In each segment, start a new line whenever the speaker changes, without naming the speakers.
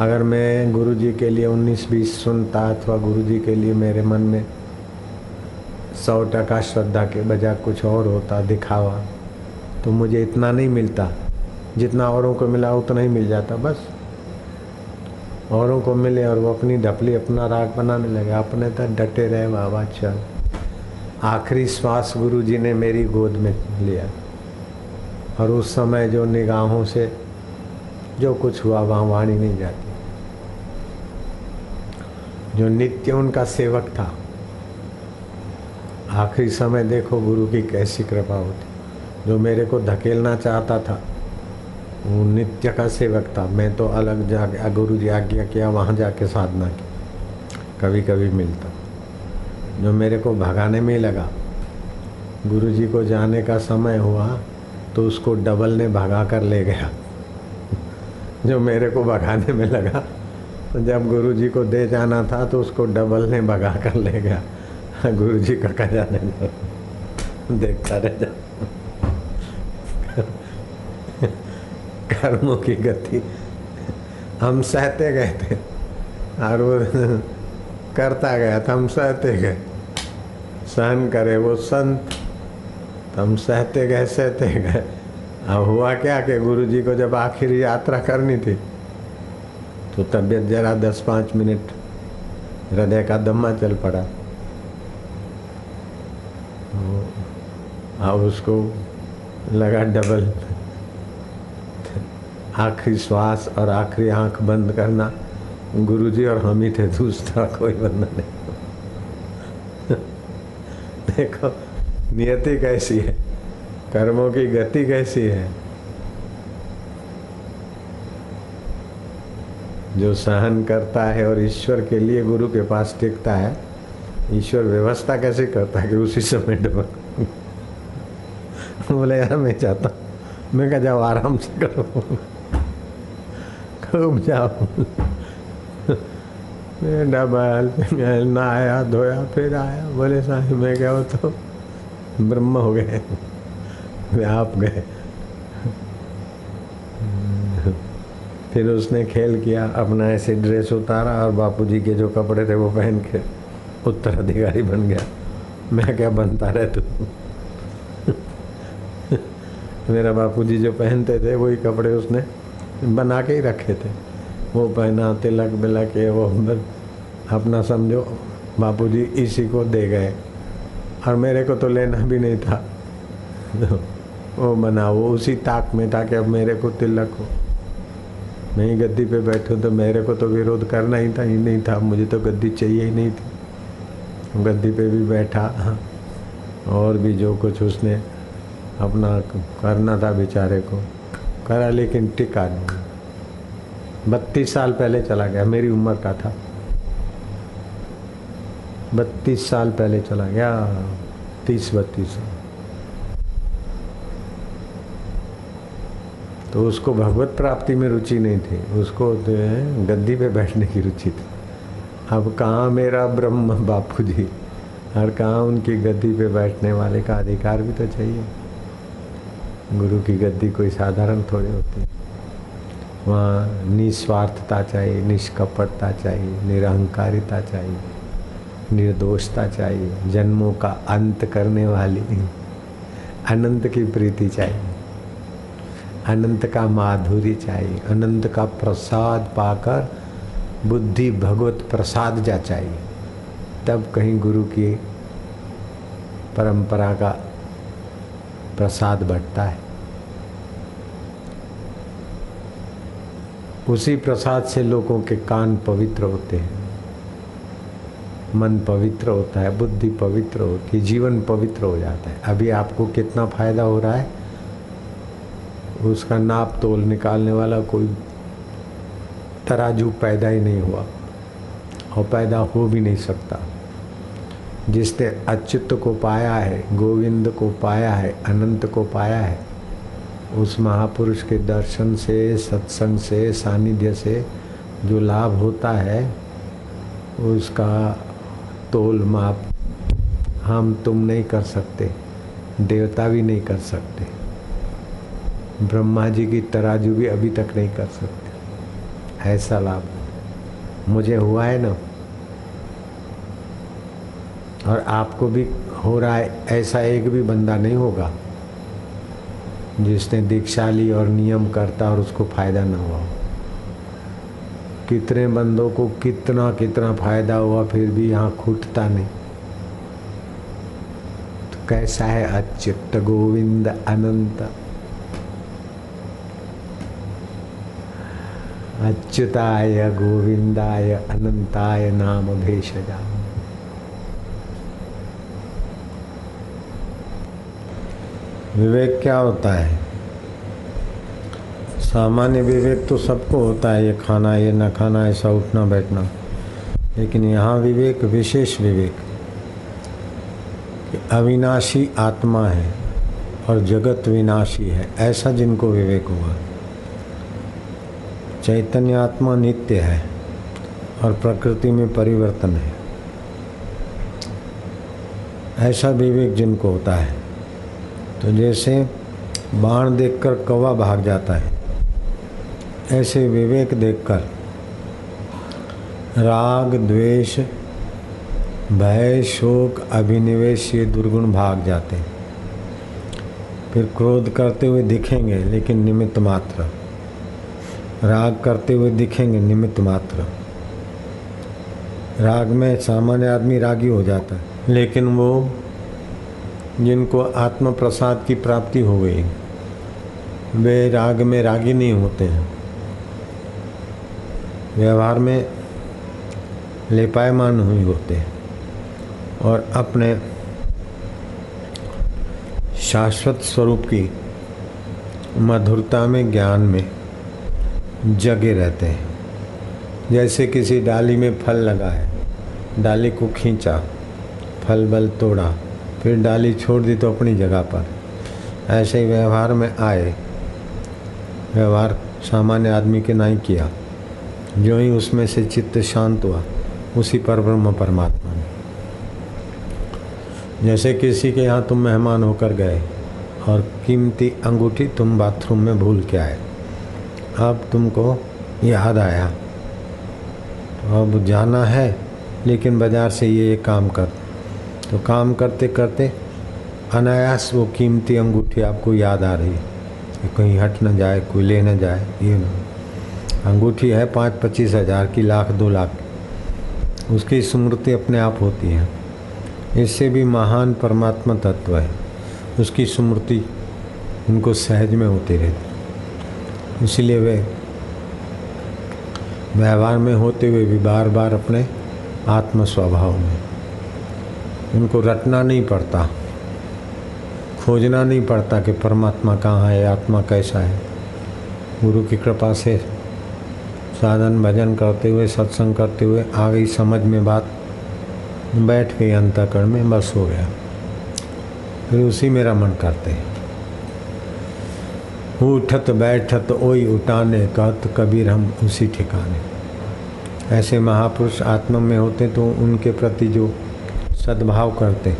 अगर मैं गुरु जी के लिए उन्नीस, बीस सुनता अथवा गुरु जी के लिए मेरे मन में सौ टका श्रद्धा के बजाय कुछ और होता, दिखावा तो मुझे इतना नहीं मिलता। जितना औरों को मिला, उतना ही मिल जाता, बस। औरों को मिले और वो अपनी ढपली, अपना राग बनाने लगे, अपने तो डटे रहे, बाबा, चल। आखिरी श्वास गुरु जी ने मेरी गोद में लिया। और उस समय जो निगाहों से जो कुछ हुआ, वहाँ वाणी नहीं जाती। जो नित्य उनका सेवक था। आखिरी समय देखो गुरु की कैसी कृपा होती। जो मेरे को धकेलना चाहता था, वो नित्य का सेवक था। मैं तो अलग जाके गुरु जी आज्ञा किया, वहाँ जाके साधना की। कभी कभी मिलता। जो मेरे को भगाने में लगा। गुरु जी को जाने का समय हुआ तो उसको डबल ने भगा कर ले गया। जो मेरे को भगाने में लगा। तो जब गुरु जी को दे जाना था तो उसको डबल ने भगा कर ले गया। गुरु जी का कह जाने देखता रह जा। कर्मों की गति। हम सहते गए थे। और वो करता गया था, हम सहते गए। सहन करे वो संत। हम सहते गए सहते गए। अब हुआ क्या कि गुरु जी को जब आखिरी यात्रा करनी थी तो तबीयत जरा दस पाँच मिनट हृदय का दम्मा चल पड़ा। अब उसको लगा डबल। आखिरी श्वास और आखिरी आँख बंद करना। गुरुजी और हम ही थे, दूसरा कोई बंदा नहीं। देखो, नियति कैसी है? कर्मों की गति कैसी है? जो सहन करता है और ईश्वर के लिए गुरु के पास टिकता है, ईश्वर व्यवस्था कैसे करता है कि उसी समय डबल? बोले, यार, मैं चाहता मैं क्या जाओ, आराम से करो। खूब जाओ। मैं डबल नहाया, धोया, फिर आया। बोले, साहब, मैं क्या हो तो ब्रह्म हो गए आप गए फिर उसने खेल किया, अपना ऐसे ड्रेस उतारा और बापूजी के जो कपड़े थे वो पहन के उत्तराधिकारी बन गया। मैं क्या बनता रहे तू मेरा बापूजी जो पहनते थे, वही कपड़े उसने बना के ही रखे थे। वो पहना तिलक बिलक ये वो अपना समझो, बापूजी इसी को दे गए। और मेरे को तो लेना भी नहीं था। वो बना वो उसी ताक में था कि अब मेरे को तिलक हो। नहीं, गद्दी पे बैठो तो मेरे को तो विरोध करना ही था, ही नहीं था। मुझे तो गद्दी चाहिए ही नहीं थी। गद्दी पे भी बैठा और भी जो कुछ उसने अपना करना था बेचारे को, करा, लेकिन टिका नहीं। बत्तीस साल पहले चला गया, मेरी उम्र का था। बत्तीस साल पहले चला गया, तीस बत्तीस तो उसको भगवत प्राप्ति में रुचि नहीं थी। उसको तो गद्दी पे बैठने की रुचि थी। अब कहाँ मेरा ब्रह्म, बापू जी? और कहाँ उनकी गद्दी पे बैठने वाले का अधिकार भी तो चाहिए। गुरु की गद्दी कोई साधारण थोड़ी होती। वहाँ निस्वार्थता चाहिए, निष्कपटता चाहिए, निरहंकारिता चाहिए, निर्दोषता चाहिए। जन्मों का अंत करने वाली अनंत की प्रीति चाहिए। अनंत का माधुरी चाहिए, अनंत का प्रसाद पाकर बुद्धि भगवत प्रसाद जा चाहिए। तब कहीं गुरु की परंपरा का प्रसाद बढ़ता है। उसी प्रसाद से लोगों के कान पवित्र होते हैं। मन पवित्र होता है, बुद्धि पवित्र होती है, जीवन पवित्र हो जाता है। अभी आपको कितना फ़ायदा हो रहा है? उसका नाप तोल निकालने वाला कोई तराजू पैदा ही नहीं हुआ और पैदा हो भी नहीं सकता। जिसने अच्युत को पाया है, गोविंद को पाया है, अनंत को पाया है, उस महापुरुष के दर्शन से, सत्संग से, सानिध्य से जो लाभ होता है, उसका तोल माप हम तुम नहीं कर सकते, देवता भी नहीं कर सकते। ब्रह्मा जी की तराजू भी अभी तक नहीं कर सकते।
ऐसा लाभ। मुझे हुआ है ना? और आपको भी हो रहा है, ऐसा एक भी बंदा नहीं होगा, जिसने दीक्षा ली और नियम करता और उसको फ़ायदा ना हुआ कितने बंदों को कितना कितना फ़ायदा हुआ, फिर भी यहाँ खुटता नहीं। तो कैसा है अच्युत गोविंद अनंत? अच्युताय, गोविंदाय, अनंताय नाम भेषजा
विवेक क्या होता है? सामान्य विवेक तो सबको होता है, ये खाना, ये न खाना, ऐसा उठना, बैठना। लेकिन यहाँ विवेक, विशेष विवेक अविनाशी आत्मा है और जगत विनाशी है, ऐसा जिनको विवेक हुआ। चैतन्य आत्मा नित्य है और प्रकृति में परिवर्तन है। ऐसा विवेक जिनको होता है तो जैसे बाण देखकर कौवा भाग जाता है, ऐसे विवेक देखकर राग, द्वेष, भय, शोक, अभिनिवेश ये दुर्गुण भाग जाते हैं। फिर क्रोध करते हुए दिखेंगे, लेकिन निमित्त मात्र। राग करते हुए दिखेंगे निमित्त मात्र। राग में सामान्य आदमी रागी हो जाता है, लेकिन वो जिनको आत्म प्रसाद की प्राप्ति हो गई, वे राग में रागी नहीं होते हैं। व्यवहार में लेपायमान हुई होते हैं और अपने शाश्वत स्वरूप की मधुरता में, ज्ञान में जगे रहते हैं। जैसे किसी डाली में फल लगा है, डाली को खींचा, फल बल तोड़ा, फिर डाली छोड़ दी तो अपनी जगह पर। ऐसे ही व्यवहार में आए, व्यवहार सामान्य आदमी के नहीं किया। जो ही उसमें से चित्त शांत हुआ, उसी पर ब्रह्म परमात्मा ने। जैसे किसी के यहाँ तुम मेहमान होकर गए और कीमती अंगूठी तुम बाथरूम में भूल के आए। अब तुमको याद आया। तो अब जाना है, लेकिन बाज़ार से ये काम कर। तो काम करते करते अनायास वो कीमती अंगूठी आपको याद आ रही है कहीं हट ना जाए, कोई ले ना जाए, ये न। अंगूठी है पाँच पच्चीस हज़ार की, लाख, दो लाख उसकी स्मृति अपने आप होती है। इससे भी महान परमात्मा तत्व है। उसकी स्मृति उनको सहज में होती रहती इसलिए वे व्यवहार में होते हुए भी बार बार अपने आत्म स्वभाव में। उनको रटना नहीं पड़ता, खोजना नहीं पड़ता कि परमात्मा कहाँ है, आत्मा कैसा है। गुरु की कृपा से साधन भजन करते हुए, सत्संग करते हुए आ गई समझ में बात बैठ गई, अंतकरण में बस हो गया। फिर उसी मेरा मन करते उठत बैठत ओई उठाने कहत कबीर हम उसी ठिकाने। ऐसे महापुरुष आत्मा में होते तो उनके प्रति जो सद्भाव करते,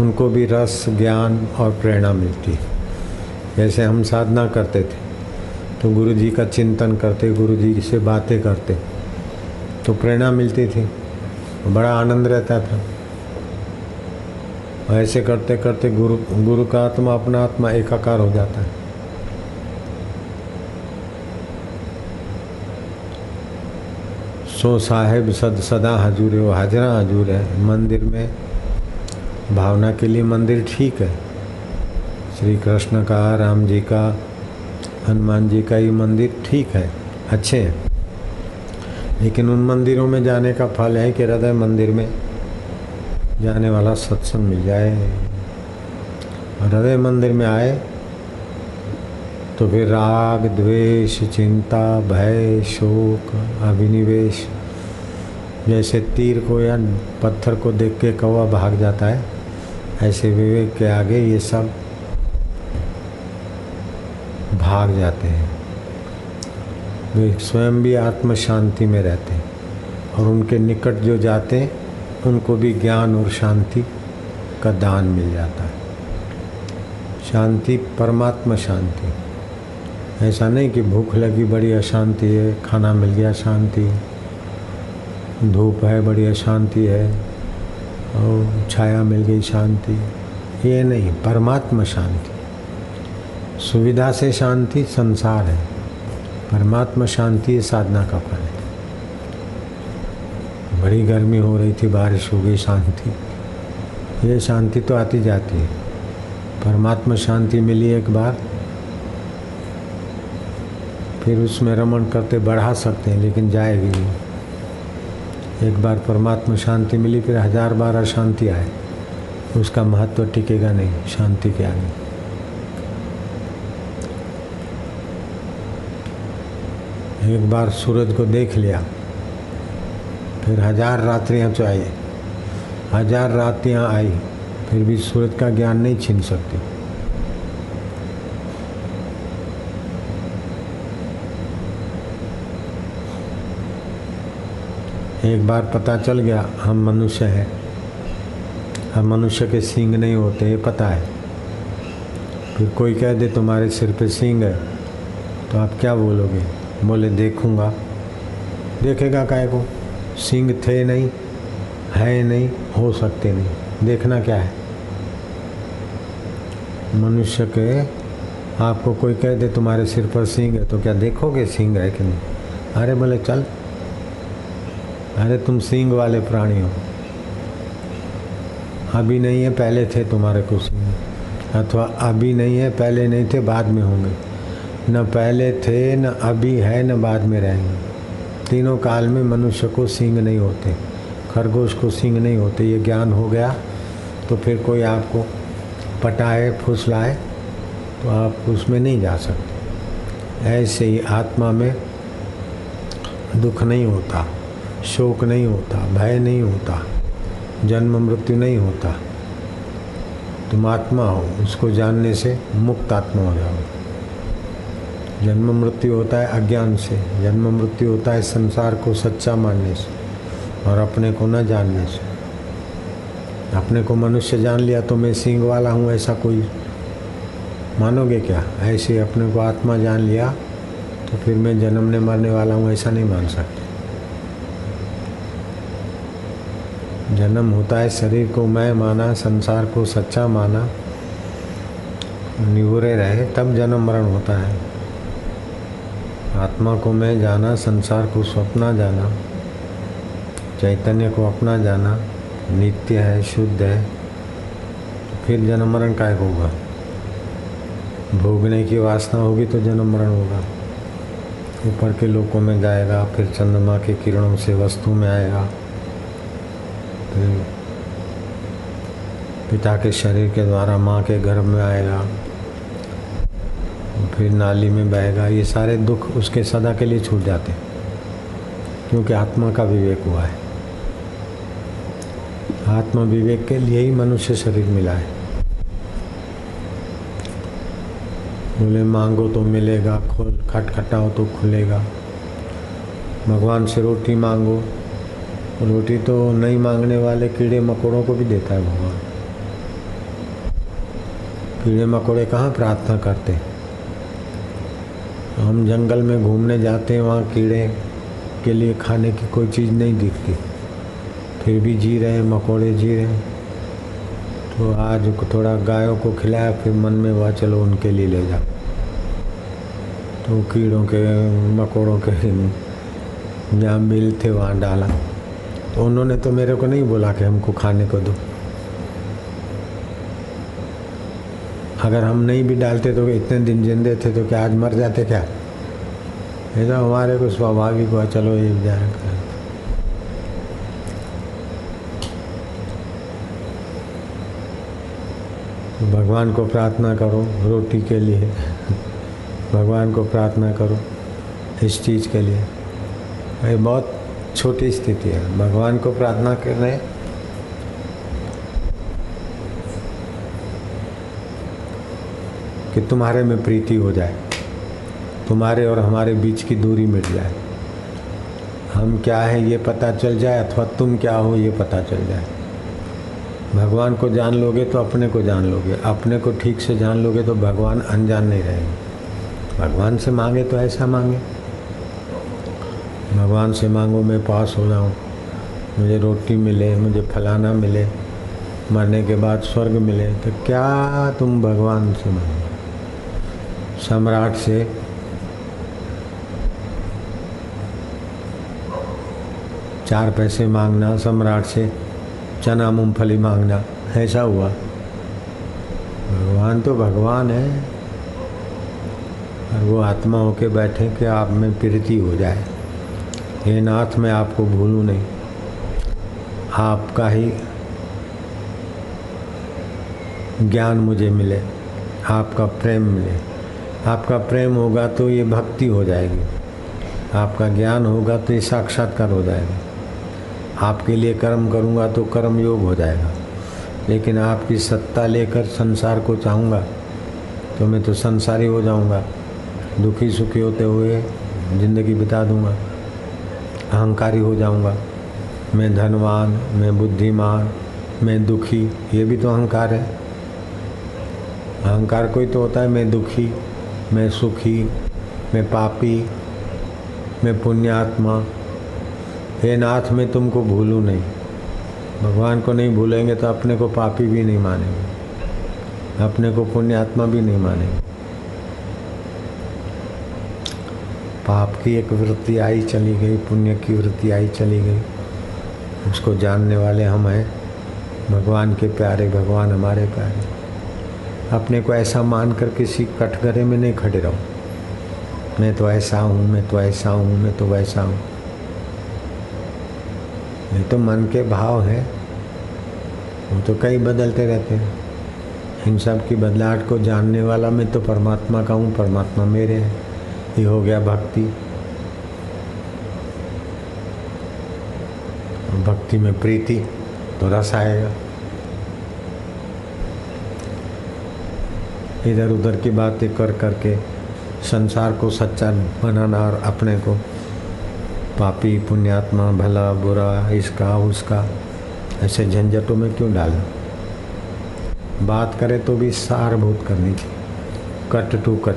उनको भी रस, ज्ञान और प्रेरणा मिलती। है जैसे हम साधना करते थे तो गुरु जी का चिंतन करते गुरु जी से बातें करते तो प्रेरणा मिलती थी, बड़ा आनंद रहता था। ऐसे करते करते गुरु गुरु का आत्मा, अपना आत्मा एकाकार हो जाता है। सो साहेब सद सदा हजूर है वो हाजरा हजूर है। मंदिर में भावना के लिए मंदिर ठीक है। श्री कृष्ण का, राम जी का, हनुमान जी का ये मंदिर ठीक है, अच्छे हैं। लेकिन उन मंदिरों में जाने का फल है कि हृदय मंदिर में जाने वाला सत्संग मिल जाए। हृदय मंदिर में आए तो फिर राग, द्वेष, चिंता, भय, शोक अभिनिवेश जैसे तीर को या पत्थर को देख के कौवा भाग जाता है, ऐसे विवेक के आगे ये सब भाग जाते हैं। वे स्वयं भी आत्म शांति में रहते हैं और उनके निकट जो जाते हैं, उनको भी ज्ञान और शांति का दान मिल जाता है। शांति परमात्मा शांति। ऐसा नहीं कि भूख लगी, बड़ी अशांति है, खाना मिल गया, शांति। धूप है, बड़ी अशांति है, और छाया मिल गई, शांति। ये नहीं, परमात्मा शांति। सुविधा से शांति संसार है। परमात्मा शांति साधना का फल है। बड़ी गर्मी हो रही थी, बारिश हो गई, शांति। ये शांति तो आती जाती है। परमात्मा शांति मिली एक बार फिर उसमें रमन करते बढ़ा सकते हैं, लेकिन जाएगी नहीं। एक बार परमात्मा शांति मिली, फिर हज़ार बार अशांति आए। उसका महत्व टिकेगा नहीं, शांति के आगे। एक बार सूरज को देख लिया, फिर हज़ार रात्रियाँ चाहिए हज़ार रात्रियाँ आई, फिर भी सूरज का ज्ञान नहीं छीन सकती। एक बार पता चल गया, हम मनुष्य हैं। हम मनुष्य के सींग नहीं होते, ये पता है। फिर कोई कह दे, तुम्हारे सिर पे सींग है। तो आप क्या बोलोगे? बोले, देखूँगा। देखेगा काय को? सींग थे नहीं, है नहीं, हो सकते नहीं। देखना क्या है? मनुष्य के आपको कोई कह दे, तुम्हारे सिर पर सींग है तो क्या देखोगे सींग है कि नहीं? अरे बोले, चल अरे तुम सींग वाले प्राणी हो। अभी नहीं है, पहले थे तुम्हारे को सींग अथवा अभी नहीं है, पहले नहीं थे, बाद में होंगे। न पहले थे, न अभी है, न बाद में रहेंगे। तीनों काल में मनुष्य को सींग नहीं होते। खरगोश को सींग नहीं होते। ये ज्ञान हो गया तो फिर कोई आपको पटाए, फुसलाए तो आप उसमें नहीं जा सकते। ऐसे ही आत्मा में दुख नहीं होता। शोक नहीं होता, भय नहीं होता, जन्म मृत्यु नहीं होता। तुम आत्मा हो, उसको जानने से मुक्त आत्मा हो जाओ। जन्म मृत्यु होता है अज्ञान से, जन्म मृत्यु होता है संसार को सच्चा मानने से और अपने को न जानने से। अपने को मनुष्य जान लिया तो मैं सिंह वाला हूँ, ऐसा कोई मानोगे क्या? ऐसे अपने को आत्मा जान लिया तो फिर मैं जन्मने मरने वाला हूँ, ऐसा नहीं मान सकते। जन्म होता है शरीर को मैं माना, संसार को सच्चा माना, निवरे रहे, तब जन्म मरण होता है। आत्मा को मैं जाना, संसार को स्वप्ना जाना, चैतन्य को अपना जाना, नित्य है, शुद्ध है फिर जन्म मरण काय होगा? भोगने की वासना होगी तो जन्म मरण होगा। ऊपर के लोकों में जाएगा, फिर चंद्रमा के किरणों से वस्तु में आएगा। पिता के शरीर के द्वारा माँ के गर्भ में आएगा। फिर नाली में बहेगा। ये सारे दुख उसके सदा के लिए छूट जाते हैं, क्योंकि आत्मा का विवेक हुआ है। आत्मा विवेक के लिए ही मनुष्य शरीर मिला है। बोले, मांगो तो मिलेगा, खोल, खटखटाओ तो खुलेगा। भगवान से रोटी मांगो रोटी तो नहीं मांगने वाले कीड़े मकोड़ों को भी देता है भगवान। कीड़े मकोड़े कहाँ प्रार्थना करते हम जंगल में घूमने जाते हैं, वहाँ कीड़े के लिए खाने की कोई चीज़ नहीं दिखती। फिर भी जी रहे मकोड़े जी रहे तो आज थोड़ा गायों को खिलाया, फिर मन में हुआ, चलो उनके लिए ले जाओ। तो कीड़ों के, मकोड़ों के जहाँ मिल थे, वहाँ डाला। तो उन्होंने तो मेरे को नहीं बोला कि हमको खाने को दो। अगर हम नहीं भी डालते तो इतने दिन जिंदे थे तो क्या आज मर जाते क्या? ये तो हमारे को स्वाभाविक हुआ, चलो ये जाएगा भगवान को प्रार्थना करो रोटी के लिए। भगवान को प्रार्थना करो इस चीज़ के लिए। ये बहुत छोटी स्थिति है। भगवान को प्रार्थना कर रहे कि तुम्हारे में प्रीति हो जाए। तुम्हारे और हमारे बीच की दूरी मिट जाए। हम क्या है ये पता चल जाए अथवा तुम क्या हो ये पता चल जाए। भगवान को जान लोगे तो अपने को जान लोगे। अपने को ठीक से जान लोगे तो भगवान अनजान नहीं रहेंगे। भगवान से मांगे तो ऐसा मांगे। भगवान से मांगो, मैं पास हो जाऊँ। मुझे रोटी मिले, मुझे फलाना मिले, मरने के बाद स्वर्ग मिले। तो क्या तुम भगवान से मांगो? सम्राट से। चार पैसे मांगना, सम्राट से। चना, मूंगफली मांगना, ऐसा हुआ। भगवान तो भगवान है। और वो आत्मा होके बैठे कि आप में प्रीति हो जाए। ये नाथ मैं आपको भूलूं नहीं। आपका ही ज्ञान मुझे मिले, आपका प्रेम मिले। आपका प्रेम होगा तो ये भक्ति हो जाएगी। आपका ज्ञान होगा तो ये साक्षात्कार हो जाएगा। आपके लिए कर्म करूँगा तो कर्म योग हो जाएगा। लेकिन आपकी सत्ता लेकर संसार को चाहूँगा तो मैं तो संसारी हो जाऊँगा। दुखी सुखी होते हुए ज़िंदगी बिता दूँगा। अहंकारी हो जाऊँगा। मैं धनवान, मैं बुद्धिमान, मैं दुखी, ये भी तो अहंकार है। अहंकार कोई तो होता है, मैं दुखी, मैं सुखी, मैं पापी, मैं पुण्यात्मा। हे नाथ, मैं तुमको भूलूँ नहीं। भगवान को नहीं भूलेंगे तो अपने को पापी भी नहीं मानेंगे। अपने को पुण्यात्मा भी नहीं मानेंगे पाप की एक वृत्ति आई, चली गई, पुण्य की वृत्ति आई, चली गई। उसको जानने वाले हम हैं। भगवान के प्यारे भगवान हमारे प्यारे। अपने को ऐसा मानकर किसी कटघरे में नहीं खड़े रहो। मैं तो ऐसा हूँ, मैं तो ऐसा हूँ, मैं तो वैसा हूँ। ये तो मन के भाव है। वो तो कई बदलते रहते हैं। इन सब की बदलाहट को जानने वाला मैं तो परमात्मा का हूँ, परमात्मा मेरे है। ये हो गया भक्ति। भक्ति में प्रीति तो रस आएगा। इधर उधर की बातें कर करके संसार को सच्चा बनाना और अपने को पापी, पुण्यात्मा, भला, बुरा, इसका, उसका, ऐसे झंझटों में क्यों डालना बात करे तो भी सारभूत करनी चाहिए। कट टू कट,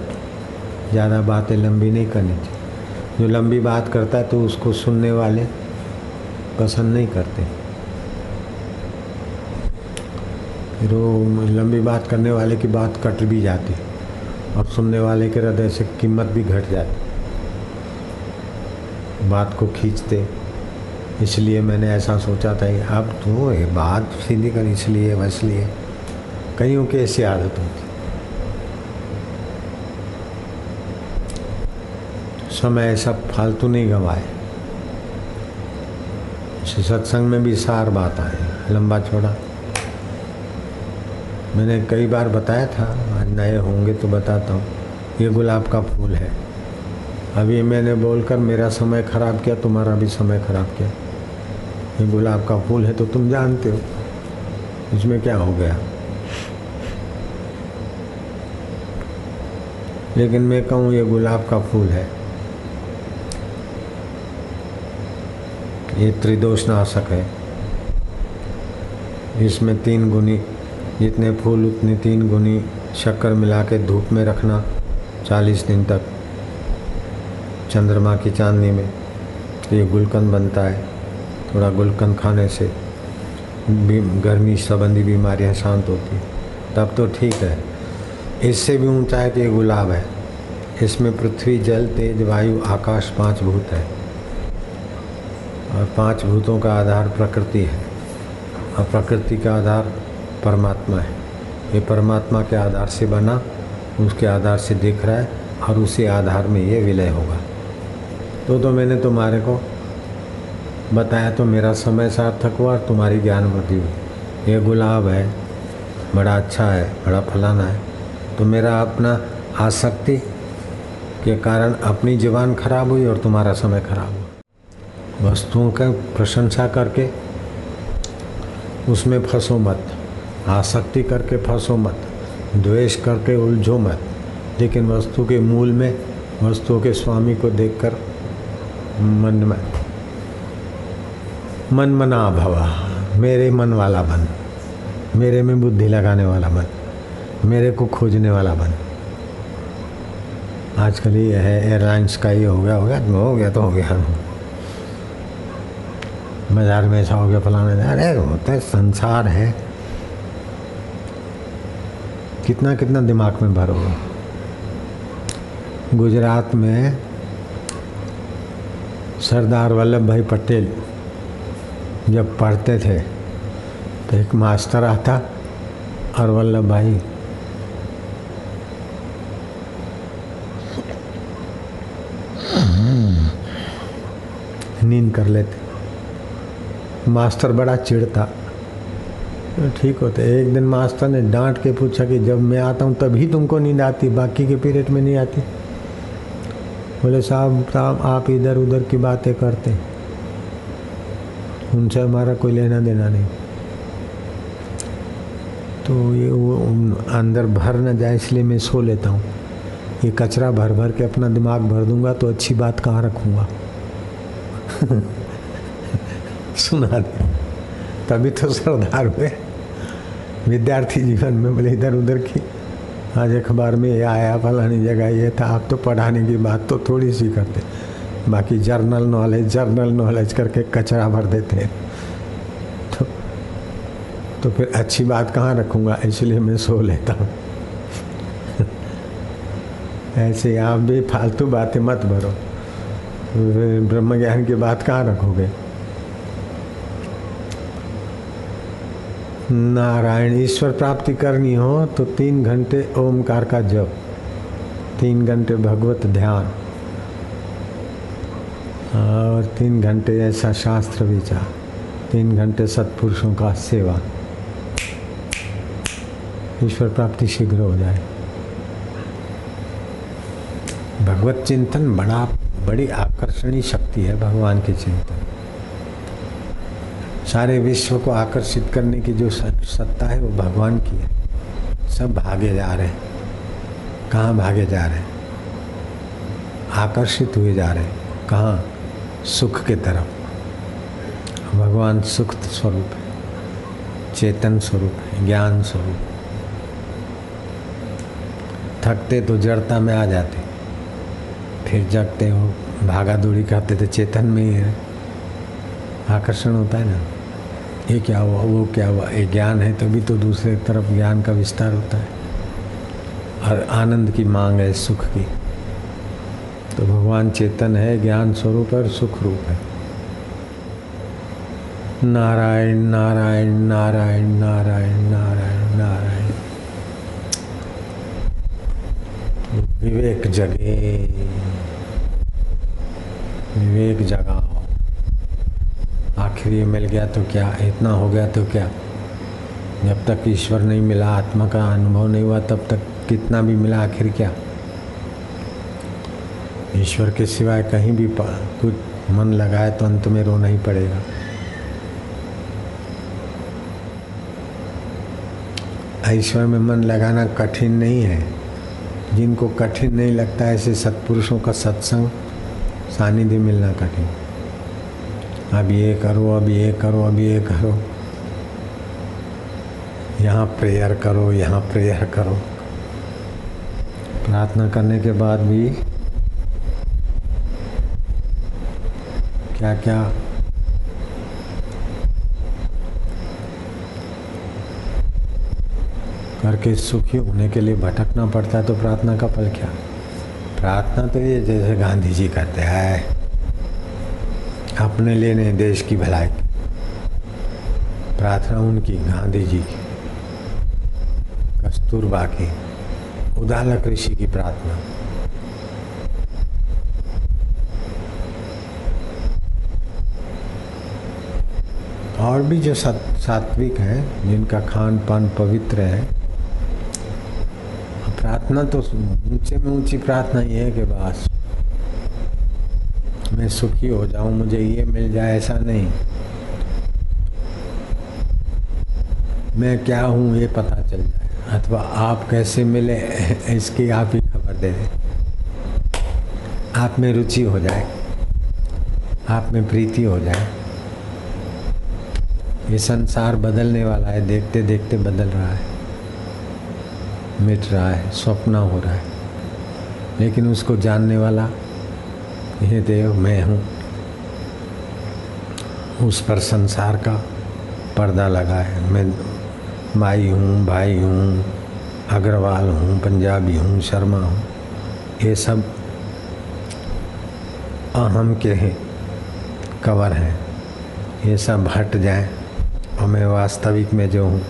ज़्यादा बातें लंबी नहीं करनी चाहिए। जो लंबी बात करता है तो उसको सुनने वाले पसंद नहीं करते। फिर वो लंबी बात करने वाले की बात कट भी जाती। और सुनने वाले के हृदय से कीमत भी घट जाती। बात को खींचते। इसलिए मैंने ऐसा सोचा था अब तो ये बात सीधी कर इसलिए बस लिए कईयों की ऐसी आदत होती। समय ऐसा फालतू नहीं गंवाए। सत्संग में भी सार बात आए, लंबा छोड़ा मैंने कई बार बताया था, आज नए होंगे तो बताता हूँ। ये गुलाब का फूल है। अभी मैंने बोलकर मेरा समय खराब किया, तुम्हारा भी समय खराब किया। ये गुलाब का फूल है तो तुम जानते हो। इसमें क्या हो गया? लेकिन मैं कहूँ, ये गुलाब का फूल है। ये त्रिदोष नाशक है। इसमें तीन गुनी, जितने फूल, उतनी तीन गुनी शक्कर मिला के धूप में रखना चालीस दिन तक। चंद्रमा की चांदनी में तो ये गुलकंद बनता है। थोड़ा गुलकंद खाने से गर्मी संबंधी बीमारियाँ शांत होती हैं। तब तो ठीक है। इससे भी ऊँचा है तो ये गुलाब है। इसमें पृथ्वी, जल, तेज, वायु, आकाश पाँच भूत है। और पाँच भूतों का आधार प्रकृति है। और प्रकृति का आधार परमात्मा है। ये परमात्मा के आधार से बना, उसके आधार से दिख रहा है और उसी आधार में ये विलय होगा। तो तो मैंने तुम्हारे को बताया तो मेरा समय सार्थक हुआ और तुम्हारी ज्ञान वृद्धि हुई। ये गुलाब है, बड़ा अच्छा है, बड़ा फलाना है। तो मेरा अपना आसक्ति के कारण अपनी जीवान खराब हुई और तुम्हारा समय खराब हुआ। वस्तुओं का प्रशंसा करके, उसमें फंसो मत, आसक्ति करके फंसो मत, द्वेष करके उलझो मत, लेकिन वस्तु के मूल में, वस्तुओं के स्वामी को देखकर मन में, मन मना भवा, मेरे मन वाला बन, मेरे में बुद्धि लगाने वाला बन, मेरे को खोजने वाला बन। आजकल ये है, एयरलाइंस का ये हो गया हो गया हो गया तो हो गया। बाज़ार में ऐसा हो गया, फलाने अरे, होता है, संसार है। कितना कितना दिमाग में भरोगे गुजरात में सरदार वल्लभ भाई पटेल जब पढ़ते थे तो एक मास्टर आता और वल्लभ भाई नींद कर लेते। मास्टर बड़ा चिढ़ता ठीक होते एक दिन मास्टर ने डांट के पूछा कि जब मैं आता हूँ तभी तुमको नींद आती, बाकी के पीरियड में नहीं आती? बोले, साहब साहब, आप इधर उधर की बातें करते। उनसे हमारा कोई लेना देना नहीं। तो ये वो अंदर भर न जाए, इसलिए मैं सो लेता हूँ। ये कचरा भर भर के अपना दिमाग भर दूँगा तो अच्छी बात कहाँ रखूँगा? सुना दे तभी तो सरदार हुए। विद्यार्थी जीवन में बोले, इधर उधर की। आज अखबार में ये आया, फलानी जगह ये था। आप तो पढ़ाने की बात तो थोड़ी सी करते। बाकी जर्नल नॉलेज जर्नल नॉलेज करके कचरा भर देते हैं। तो तो फिर अच्छी बात कहाँ रखूँगा? इसलिए मैं सो लेता हूँ। ऐसे आप भी फालतू बातें मत भरो। ब्रह्म ज्ञान की बात कहाँ रखोगे? नारायण, ईश्वर प्राप्ति करनी हो तो तीन घंटे ओमकार का जप, तीन घंटे भगवत ध्यान, और तीन घंटे ऐसा शास्त्र विचार, तीन घंटे सत्पुरुषों का सेवा। ईश्वर प्राप्ति शीघ्र हो जाए। भगवत चिंतन बड़ा, बड़ी आकर्षणीय शक्ति है भगवान के चिंतन। सारे विश्व को आकर्षित करने की जो सत्ता है, वो भगवान की है। सब भागे जा रहे हैं। कहाँ भागे जा रहे हैं? आकर्षित हुए जा रहे हैं। कहाँ? सुख के तरफ़। भगवान सुख स्वरूप है, चेतन स्वरूप है, ज्ञान स्वरूप थकते तो जड़ता में आ जाते। फिर जगते हो भागा दूरी करते थे चेतन में ही है। आकर्षण होता है ना। ये क्या हुआ, वो क्या हुआ? ये ज्ञान है, तभी तो दूसरे तरफ़ ज्ञान का विस्तार होता है। और आनंद की मांग है, सुख की। तो भगवान चेतन है, ज्ञान स्वरूप और सुख रूप है। नारायण नारायण नारायण नारायण नारायण नारायण। विवेक जगे। विवेक जगा। आखिर ये मिल गया तो क्या? इतना हो गया तो क्या? जब तक ईश्वर नहीं मिला, आत्मा का अनुभव नहीं हुआ, तब तक कितना भी मिला, आखिर क्या? ईश्वर के सिवाय कहीं भी कुछ मन लगाए तो अंत में रोना ही पड़ेगा। ईश्वर में मन लगाना कठिन नहीं है। जिनको कठिन नहीं लगता, ऐसे सत्पुरुषों का सत्संग सानिध्य मिलना कठिन। अब ये करो अब ये करो अब ये करो। यहाँ प्रेयर करो, यहाँ प्रेयर करो। प्रार्थना करने के बाद भी क्या क्या करके सुखी होने के लिए भटकना पड़ता है तो प्रार्थना का फल क्या? प्रार्थना तो ये जैसे गांधी जी कहते हैं। अपने लिए नहीं, देश की भलाई प्रार्थना उनकी, गांधी जी की। कस्तूरबा की उदालक ऋषि की प्रार्थना। और भी जो सात्विक हैं, जिनका खान पान पवित्र है, प्रार्थना तो ऊँचे में ऊँची प्रार्थना ये है कि बस। मैं सुखी हो जाऊँ, मुझे ये मिल जाए, ऐसा नहीं। मैं क्या हूँ, ये पता चल जाए। अथवा आप कैसे मिले, इसकी आप ही खबर दे दें। आप में रुचि हो जाए। आप में प्रीति हो जाए। ये संसार बदलने वाला है देखते देखते बदल रहा है। मिट रहा है, स्वप्न हो रहा है। लेकिन उसको जानने वाला ये देव, मैं हूँ। उस पर संसार का पर्दा लगा है। मैं माई हूँ, भाई हूँ, अग्रवाल हूँ, पंजाबी हूँ, शर्मा हूँ। ये सब अहम के हैं कवर हैं। ये सब हट जाए और मैं वास्तविक में जो हूँ,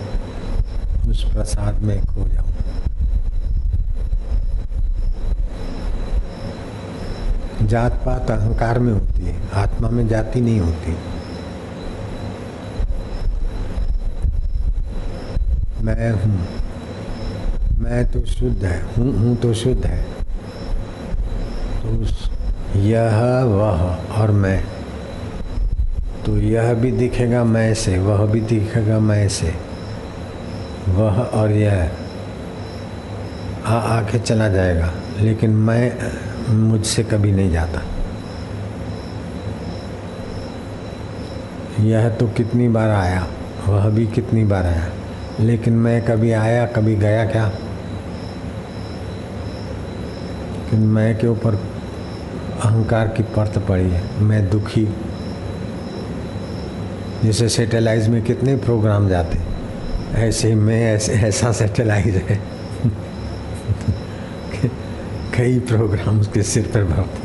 उस प्रसाद में खो जाऊँ। जात पात अहंकार में होती है, आत्मा में जाति नहीं होती। मैं हूँ, मैं तो शुद्ध है, हूँ हूँ तो शुद्ध है। तो यह, वह और मैं तो यह भी दिखेगा मैं से, वह भी दिखेगा मैं से। वह और यह आ आके चला जाएगा, लेकिन मैं मुझसे कभी नहीं जाता। यह तो कितनी बार आया, वह भी कितनी बार आया, लेकिन मैं कभी आया, कभी गया क्या? कि मैं के ऊपर अहंकार की परत पड़ी है, मैं दुखी। जैसे सेटेलाइज में कितने प्रोग्राम जाते, ऐसे मैं, ऐसे ऐसा सेटेलाइज है। कई प्रोग्राम के सिर पर भरते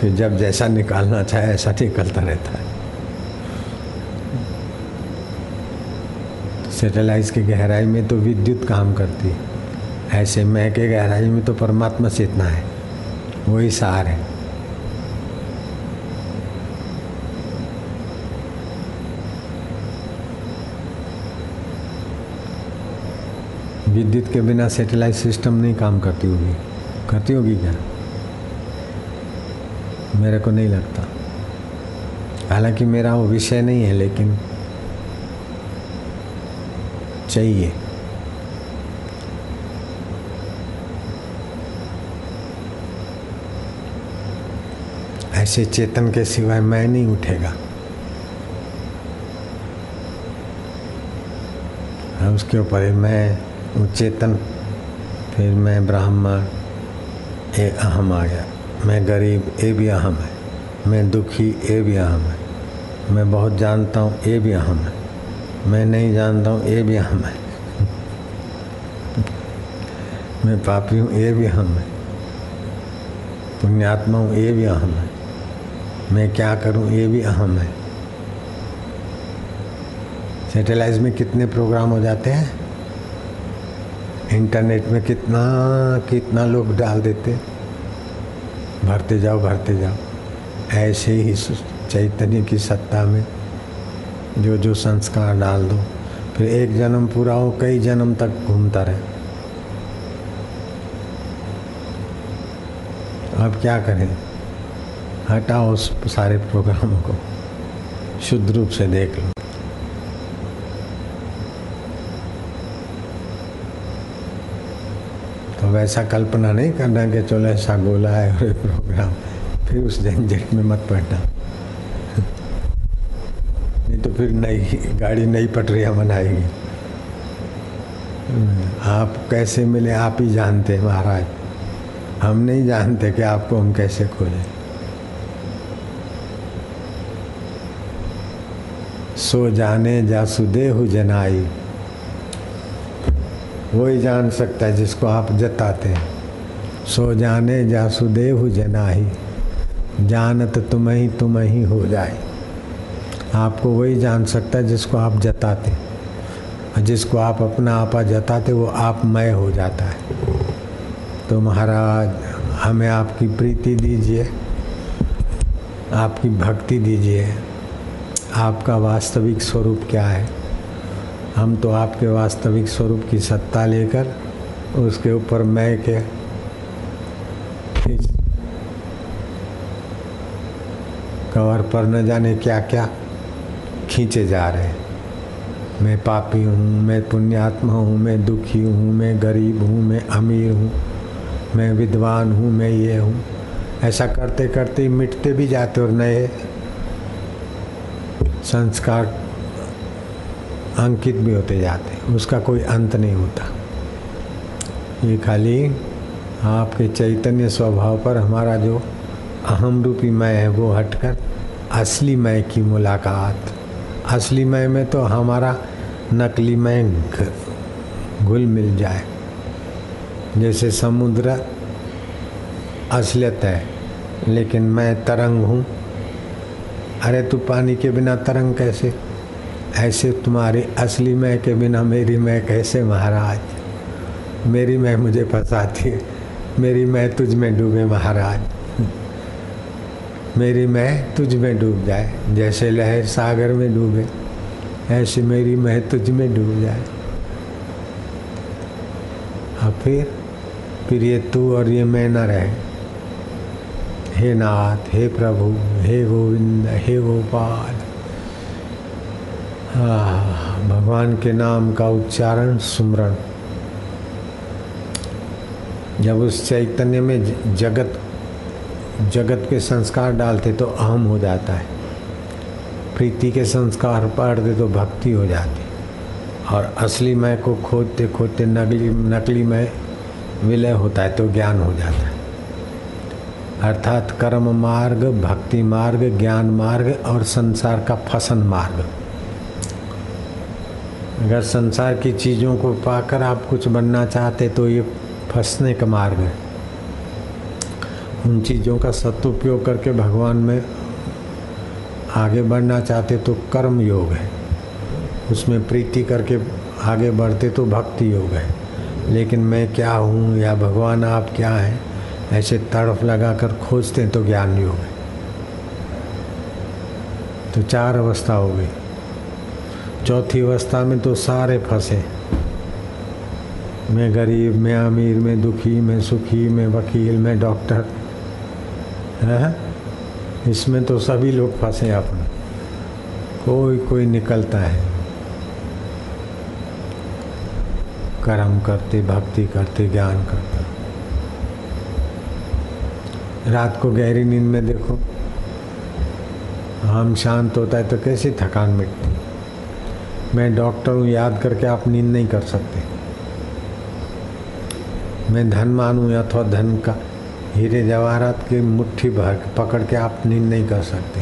फिर जब जैसा निकालना चाहे, ऐसा निकलता रहता है। सेटेलाइट की गहराई में तो विद्युत काम करती है। ऐसे मैं के गहराई में तो परमात्मा चेतना है। वही सार है। विद्युत के बिना सेटेलाइट सिस्टम नहीं काम करती होगी। करती होगी क्या? मेरे को नहीं लगता। हालाँकि मेरा वो विषय नहीं है, लेकिन चाहिए। ऐसे चेतन के सिवाय मैं नहीं उठेगा। उसके ऊपर मैं चेतन फिर मैं ब्राह्मण ये अहम आ गया। मैं गरीब ये भी अहम है। मैं दुखी ये भी अहम है। मैं बहुत जानता हूँ ये भी अहम है। मैं नहीं जानता हूँ ये भी अहम है। मैं पापी हूँ ये भी अहम है। पुण्यात्मा हूँ ये भी अहम है। मैं क्या करूँ ये भी अहम है। सेटेलाइज में कितने प्रोग्राम हो जाते हैं? इंटरनेट में कितना कितना लोग डाल देते भरते जाओ भरते जाओ। ऐसे ही चैतन्य की सत्ता में जो जो संस्कार डाल दो। फिर एक जन्म पूरा हो, कई जन्म तक घूमता रहे। अब क्या करें? हटाओ उस सारे प्रोग्राम को। शुद्ध रूप से देख लो। वैसा कल्पना नहीं करना कि चलो ऐसा गोला है और प्रोग्राम फिर उस झंझट में मत पड़ना नहीं तो फिर नई गाड़ी, नई पटरियाँ बनाएगी। आप कैसे मिले, आप ही जानते हैं महाराज। हम नहीं जानते कि आपको हम कैसे खोजें। सो जाने जासुदेहु जनाई। वही जान सकता है जिसको आप जताते हैं। सो जाने जासुदेव जनाही, जानत तुम ही तुम ही हो जाए। आपको वही जान सकता है जिसको आप जताते जिसको आप अपना आपा जताते वो आप मय हो जाता है। तो महाराज, हमें आपकी प्रीति दीजिए, आपकी भक्ति दीजिए। आपका वास्तविक स्वरूप क्या है? हम तो आपके वास्तविक स्वरूप की सत्ता लेकर उसके ऊपर मैं के कवर पर न जाने क्या क्या खींचे जा रहे हैं। मैं पापी हूँ, मैं पुण्यात्मा हूँ, मैं दुखी हूँ, मैं गरीब हूँ, मैं अमीर हूँ, मैं विद्वान हूँ, मैं ये हूँ। ऐसा करते करते मिटते भी जाते और नए संस्कार अंकित भी होते जाते उसका कोई अंत नहीं होता। ये खाली आपके चैतन्य स्वभाव पर हमारा जो अहम रूपी मैं है, वो हटकर असली मैं की मुलाकात। असली मैं में तो हमारा नकली मैं घुल मिल जाए। जैसे समुद्र असलियत है, लेकिन मैं तरंग हूँ। अरे तू पानी के बिना तरंग कैसे? ऐसे तुम्हारी असली मैं के बिना मेरी मैं कैसे महाराज? मेरी मैं मुझे फंसाती है। मेरी मैं तुझ में डूबे महाराज। मेरी मैं तुझ में डूब जाए, जैसे लहर सागर में डूबे, ऐसे मेरी मैं तुझ में डूब जाए। अब फिर फिर ये तू और ये मैं न रहे। हे नाथ, हे प्रभु, हे गोविंद, हे गोपाल। भगवान के नाम का उच्चारण सुमरण। जब उस चैतन्य में जगत जगत के संस्कार डालते तो अहम हो जाता है। प्रीति के संस्कार पढ़ते तो भक्ति हो जाती। और असली मैं को खोदते खोदते नकली नकली मैं विलय होता है तो ज्ञान हो जाता है। अर्थात कर्म मार्ग, भक्ति मार्ग, ज्ञान मार्ग और संसार का फसन मार्ग। अगर संसार की चीज़ों को पाकर आप कुछ बनना चाहते तो ये फंसने का मार्ग है। उन चीज़ों का सदुपयोग करके भगवान में आगे बढ़ना चाहते तो कर्म योग है। उसमें प्रीति करके आगे बढ़ते तो भक्ति योग है। लेकिन मैं क्या हूँ या भगवान आप क्या हैं, ऐसे तड़फ लगा कर खोजते तो ज्ञान योग है। तो चार अवस्था हो गई। चौथी अवस्था में तो सारे फंसे। मैं गरीब, मैं अमीर, मैं दुखी, मैं सुखी, मैं वकील, मैं डॉक्टर। है? इसमें तो सभी लोग फंसे अपने। कोई कोई निकलता है। कर्म करते, भक्ति करते, ज्ञान करते। रात को गहरी नींद में देखो, हम शांत होता है तो कैसी थकान मिटती? मैं डॉक्टर हूँ, याद करके आप नींद नहीं कर सकते। मैं धन मानूँ अथवा धन का हीरे जवाहरात की मुट्ठी भर पकड़ के आप नींद नहीं कर सकते।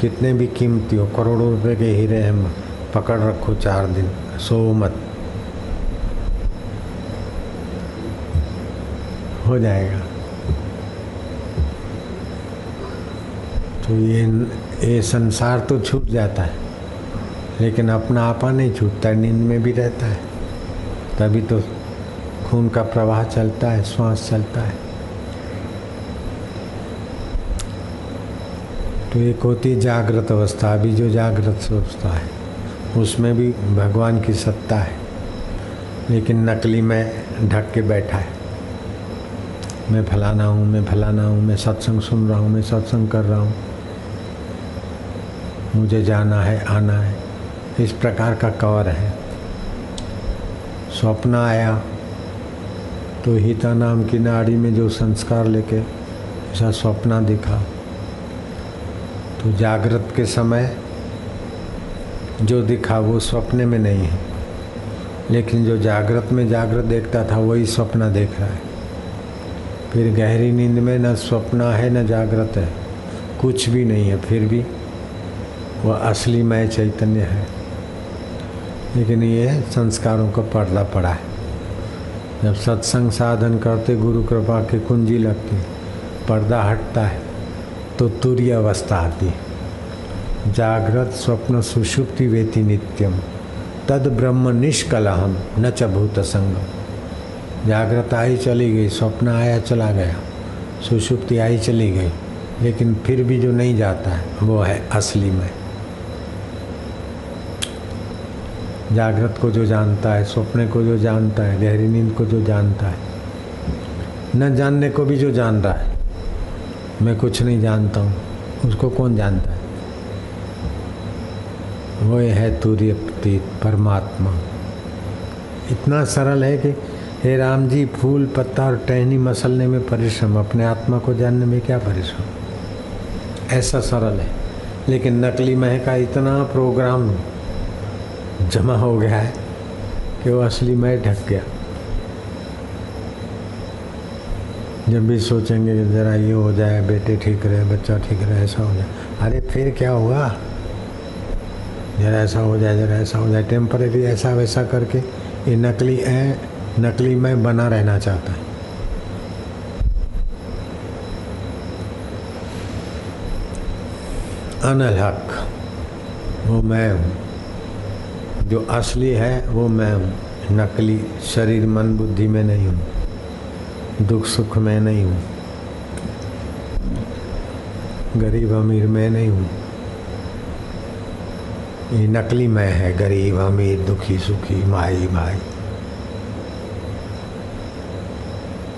कितने भी कीमती हो, करोड़ों रुपए के हीरे हैं, पकड़ रखो चार दिन, सो मत। हो जाएगा। तो ये ये संसार तो छूट जाता है। लेकिन अपना आपा नहीं छूटता है नींद में भी रहता है। तभी तो खून का प्रवाह चलता है, श्वास चलता है। तो एक होती जागृत अवस्था, अभी जो जागृत अवस्था है, उसमें भी भगवान की सत्ता है। लेकिन नकली में ढक के बैठा है। मैं फलाना हूँ, मैं फलाना हूँ, मैं सत्संग सुन रहा हूँ, मैं सत्संग कर रहा हूँ। मुझे जाना है, आना है। इस प्रकार का कवर है। स्वप्न आया तो हिता नाम की नाड़ी में जो संस्कार लेके ऐसा स्वप्न दिखा। तो जागृत के समय जो दिखा वो स्वप्न में नहीं है। लेकिन जो जागृत में जागृत देखता था वही स्वप्न देख रहा है। फिर गहरी नींद में न स्वप्न है, न जागृत है। कुछ भी नहीं है, फिर भी वह असली मय चैतन्य है। लेकिन ये संस्कारों का पर्दा पड़ा है। जब सत्संग साधन करते, गुरु कृपा की कुंजी लगती, पर्दा हटता है तो तुर्य अवस्था आती है। जागृत स्वप्न सुषुप्ति वेति नित्यम, तद ब्रह्म निष्कलहम, न च भूत संगम। जागृत आई चली गई, स्वप्न आया चला गया, सुषुप्ति आई चली गई, लेकिन फिर भी जो नहीं जाता है, वो है असली में। जागृत को जो जानता है सपने को जो जानता है, गहरी नींद को जो जानता है, न जानने को भी जो जान रहा है, मैं कुछ नहीं जानता हूँ, उसको कौन जानता है? वो है तूर्य प्रतीत परमात्मा। इतना सरल है कि हे राम जी, फूल, पत्ता और टहनी मसलने में परिश्रम, अपने आत्मा को जानने में क्या परिश्रम? ऐसा सरल है, लेकिन नकली मह का इतना प्रोग्राम जमा हो गया है कि वो असली मैं ढक गया। जब भी सोचेंगे कि ज़रा ये हो जाए, बेटे ठीक रहे, बच्चा ठीक रहे, ऐसा हो जाए। अरे फिर क्या हुआ? जरा ऐसा हो जाए, जरा ऐसा हो जाए। टेम्परेरी ऐसा वैसा करके ये नकली है, नकली मैं बना रहना चाहता है। अनल हक वो मैं हूँ। जो असली है, वो मैं हूँ। नकली शरीर मन बुद्धि में नहीं हूँ। दुख सुख में नहीं हूँ। गरीब अमीर में नहीं हूँ। ये नकली मैं है, गरीब, अमीर, दुखी, सुखी माई भाई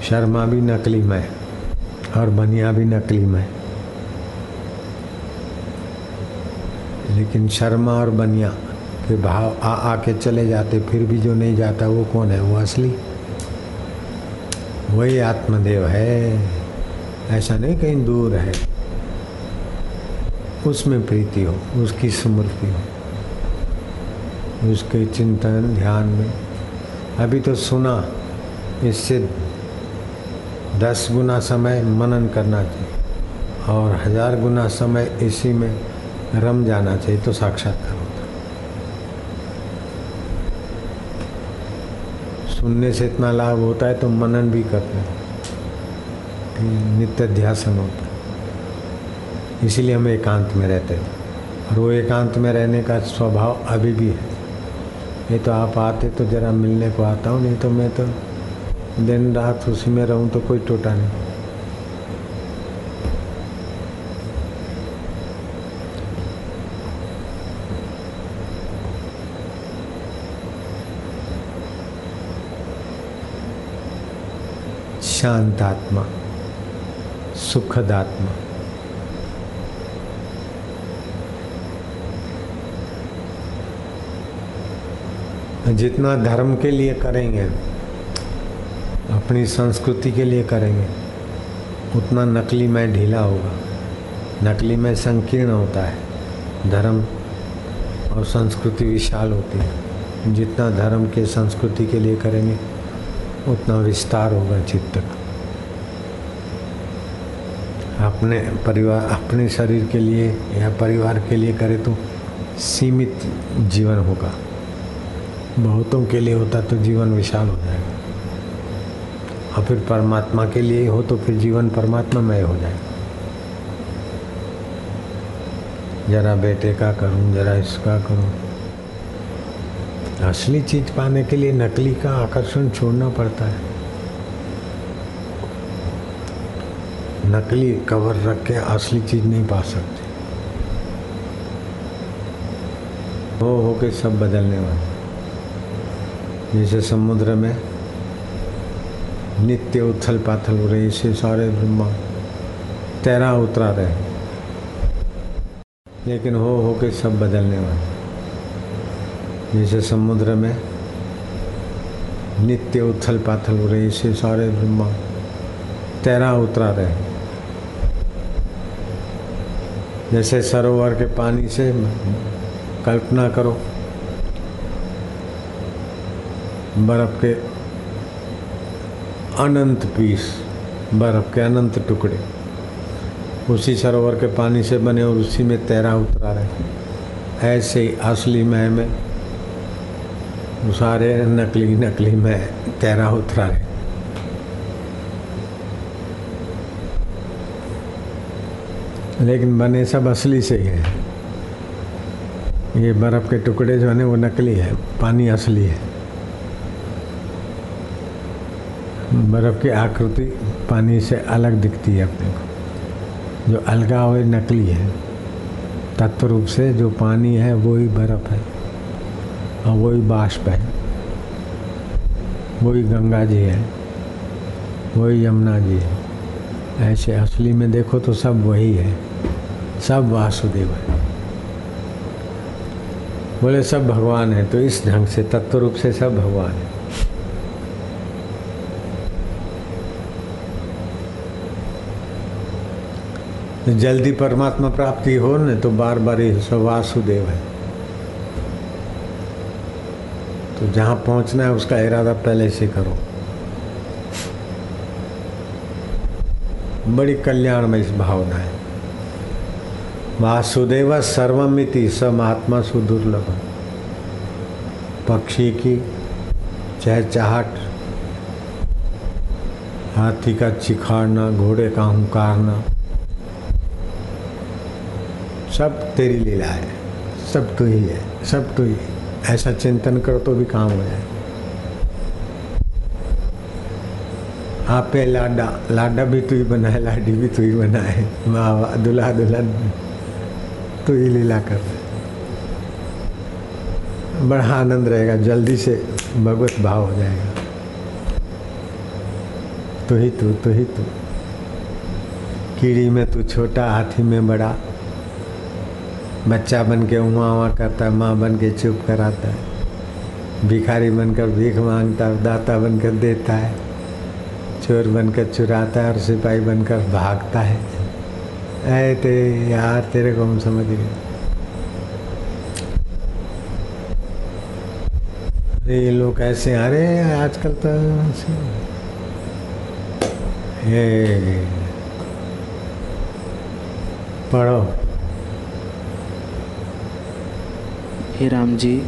शर्मा भी नकली मैं, और बनिया भी नकली मैं। लेकिन शर्मा और बनिया के भाव आ, आके चले जाते, फिर भी जो नहीं जाता वो कौन है? वो असली। वही आत्मदेव है। ऐसा नहीं कहीं दूर है। उसमें प्रीति हो, उसकी स्मृति हो, उसके चिंतन ध्यान में। अभी तो सुना, इससे दस गुना समय मनन करना चाहिए और हज़ार गुना समय इसी में रम जाना चाहिए तो साक्षात्कार होता सुनने से इतना लाभ होता है तो मनन भी करते हैं। नित्य ध्यासन होता है। इसीलिए हम एकांत में रहते हैं। और वो एकांत में रहने का स्वभाव अभी भी है। ये तो आप आते तो ज़रा मिलने को आता हूँ, नहीं तो मैं तो दिन रात उसी में रहूँ तो कोई टोटा नहीं। शांत आत्मा सुखद आत्मा जितना धर्म के लिए करेंगे, अपनी संस्कृति के लिए करेंगे, उतना नकली में ढीला होगा। नकली में संकीर्ण होता है। धर्म और संस्कृति विशाल होती है। जितना धर्म के संस्कृति के लिए करेंगे उतना विस्तार होगा चित्त का अपने परिवार, अपने शरीर के लिए या परिवार के लिए करे तो सीमित जीवन होगा। बहुतों के लिए होता तो जीवन विशाल हो जाएगा। और फिर परमात्मा के लिए हो तो फिर जीवन परमात्मा मय हो जाएगा। जरा बेटे का करूँ, जरा इसका करूँ असली चीज़ पाने के लिए नकली का आकर्षण छोड़ना पड़ता है। नकली कवर रख के असली चीज़ नहीं पा सकते। हो हो के सब बदलने वाले। जैसे समुद्र में नित्य उथल पाथल हो रही से सारे ब्रह्मा तैरा उतरा रहे लेकिन हो हो के सब बदलने वाले। जैसे समुद्र में नित्य उथल पाथल हो रही से सारे ब्रह्मा तैरा उतरा रहे जैसे सरोवर के पानी से कल्पना करो, बर्फ़ के अनंत पीस, बर्फ़ के अनंत टुकड़े, उसी सरोवर के पानी से बने और उसी में तैरा उतरा रहे ऐसे ही असली मह में सारे नकली नकली, में तैरा उतरा रहे लेकिन बने सब असली से ही है। ये बर्फ़ के टुकड़े जो है, वो नकली है, पानी असली है। बर्फ़ की आकृति पानी से अलग दिखती है अपने को। जो अलगा हुए नकली है, तत्व रूप से जो पानी है, वो ही बर्फ़ है। और वही बाष्प है। वही गंगा जी है। वही यमुना जी है। ऐसे असली में देखो तो सब वही है। सब वासुदेव है। बोले, सब भगवान है। तो इस ढंग से तत्व रूप से सब भगवान है। जल्दी परमात्मा प्राप्ति हो न तो बार बार ये सब वासुदेव है। तो जहाँ पहुँचना है, उसका इरादा पहले से करो। बड़ी कल्याण कल्याणमय भावना है। वासुदेव सर्वमिति स महात्मा सुदुर्लभ पक्षी की चहचहाट, हाथी का चिखाड़ना, घोड़े का हुंकारना, सब तेरी लीला है। सब तो ही है, सब तो ही। ऐसा चिंतन करो तो भी काम हो जाए। आपे लाडा लाडा भी तू ही लाडी भी तू ही बना वाह वाह दुल्हा दुल्हन तो ही लीला कर। बड़ा आनंद रहेगा, जल्दी से भगवत भाव हो जाएगा। तो ही तू तो ही तू। कीड़ी में तू छोटा, हाथी में बड़ा बच्चा बन के उमा उमा करता है माँ बन के चुप कराता है। भिखारी बनकर भीख माँगता है, दाता बनकर देता है, चोर बनकर चुराता है और सिपाही बनकर भागता है। ऐ ते यार, तेरे को हम समझ गए। अरे ये लोग ऐसे अरे आजकल तो? ये पढ़ो।
हे राम जी,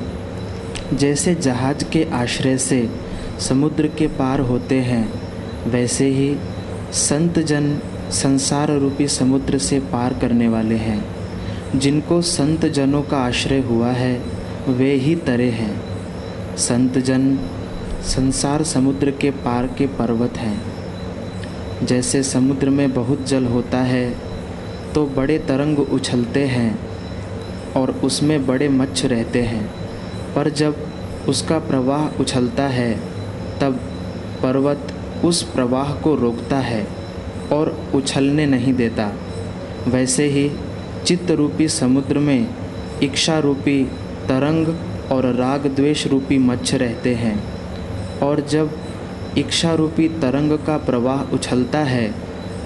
जैसे जहाज़ के आश्रय से समुद्र के पार होते हैं, वैसे ही संत जन संसार रूपी समुद्र से पार करने वाले हैं। जिनको संत जनों का आश्रय हुआ है, वे ही तरे हैं। संत जन संसार समुद्र के पार के पर्वत हैं। जैसे समुद्र में बहुत जल होता है तो बड़े तरंग उछलते हैं। और उसमें बड़े मच्छ रहते हैं। पर जब उसका प्रवाह उछलता है, तब पर्वत उस प्रवाह को रोकता है और उछलने नहीं देता। वैसे ही चित्त रूपी समुद्र में इच्छा रूपी तरंग और राग द्वेष रूपी मच्छ रहते हैं। और जब इच्छा रूपी तरंग का प्रवाह उछलता है,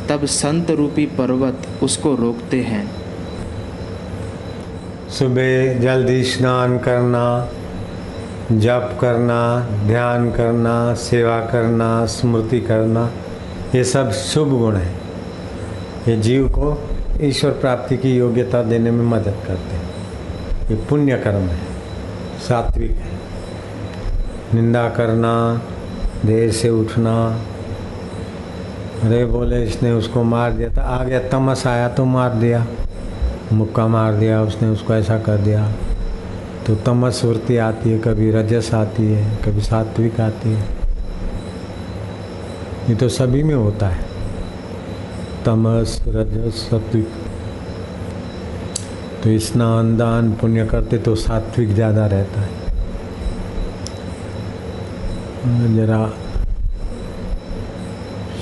तब संत रूपी पर्वत उसको रोकते हैं।
सुबह जल्दी स्नान करना, जप करना, ध्यान करना, सेवा करना, स्मृति करना, ये सब शुभ गुण हैं। ये जीव को ईश्वर प्राप्ति की योग्यता देने में मदद करते हैं। ये पुण्य कर्म है, सात्विक है। निंदा करना, देर से उठना। अरे बोले, इसने उसको मार दिया था, आ गया, तमस आया तो मार दिया। मुक्का मार दिया, उसने उसको ऐसा कर दिया। तो तमस वृत्ति आती है, कभी रजस आती है, कभी सात्विक आती है। ये तो सभी में होता है। तमस, रजस, सात्विक। तो स्नान, दान, पुण्य करते तो सात्विक ज़्यादा रहता है। जरा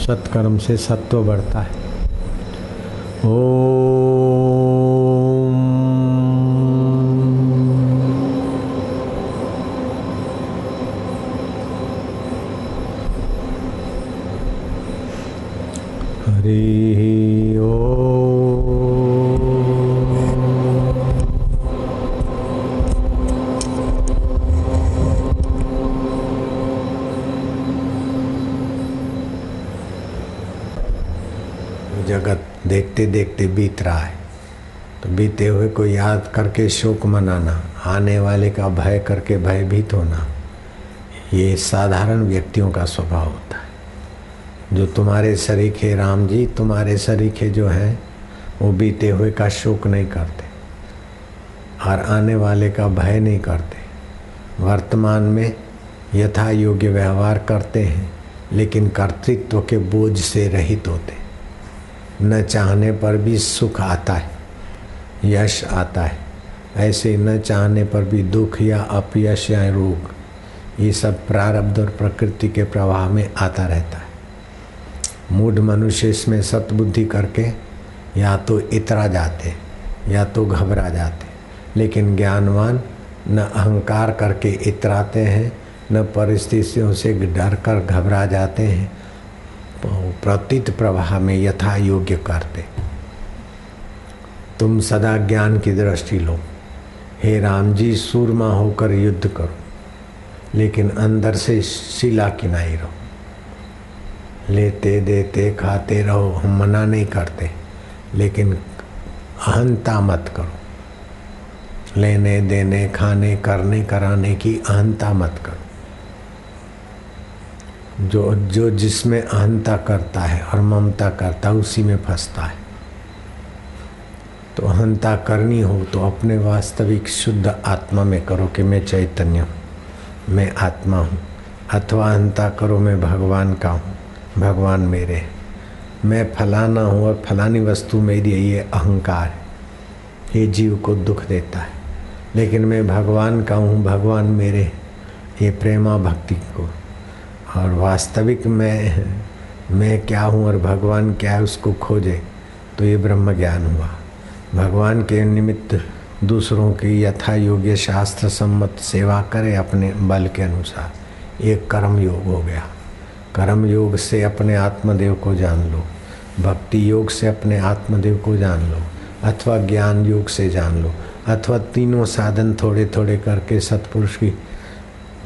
सत्कर्म से सत्व बढ़ता है। ओ देखते देखते बीत रहा है। तो बीते हुए को याद करके शोक मनाना, आने वाले का भय करके भयभीत होना, ये साधारण व्यक्तियों का स्वभाव होता है। जो तुम्हारे सरीखे राम जी, तुम्हारे सरीखे जो हैं, वो बीते हुए का शोक नहीं करते और आने वाले का भय नहीं करते। वर्तमान में यथा योग्य व्यवहार करते हैं, लेकिन कर्तृत्व के बोझ से रहित होते न चाहने पर भी सुख आता है, यश आता है। ऐसे न चाहने पर भी दुख या अपयश या रोग, ये सब प्रारब्ध और प्रकृति के प्रवाह में आता रहता है। मूढ़ मनुष्य इसमें सतबुद्धि करके या तो इतरा जाते, या तो घबरा जाते। लेकिन ज्ञानवान न अहंकार करके इतराते हैं, न परिस्थितियों से डर कर घबरा जाते हैं प्रतीत प्रवाह में यथा योग्य करते। तुम सदा ज्ञान की दृष्टि लो। हे राम जी सूरमा होकर युद्ध करो, लेकिन अंदर से शिला किनाई रहो। लेते देते खाते रहो, हम मना नहीं करते, लेकिन अहंता मत करो। लेने देने, खाने, करने, कराने की अहंता मत करो। जो जो जिसमें अहंता करता है और ममता करता है, उसी में फंसता है। तो अहंता करनी हो तो अपने वास्तविक शुद्ध आत्मा में करो कि मैं चैतन्य हूँ, मैं आत्मा हूँ, अथवा अहंता करो मैं भगवान का हूँ, भगवान मेरे मैं फलाना हूँ और फलानी वस्तु मेरी ये अहंकार है। ये जीव को दुख देता है, लेकिन मैं भगवान का हूँ, भगवान मेरे ये प्रेमा भक्ति को। और वास्तविक मैं मैं क्या हूँ और भगवान क्या है उसको खोजे तो ये ब्रह्म ज्ञान हुआ। भगवान के निमित्त दूसरों की यथा योग्य शास्त्र सम्मत सेवा करे अपने बल के अनुसार। ये कर्म योग हो गया। कर्म योग से अपने आत्मदेव को जान लो। भक्ति योग से अपने आत्मदेव को जान लो। अथवा ज्ञान योग से जान लो। अथवा तीनों साधन थोड़े थोड़े करके सतपुरुष की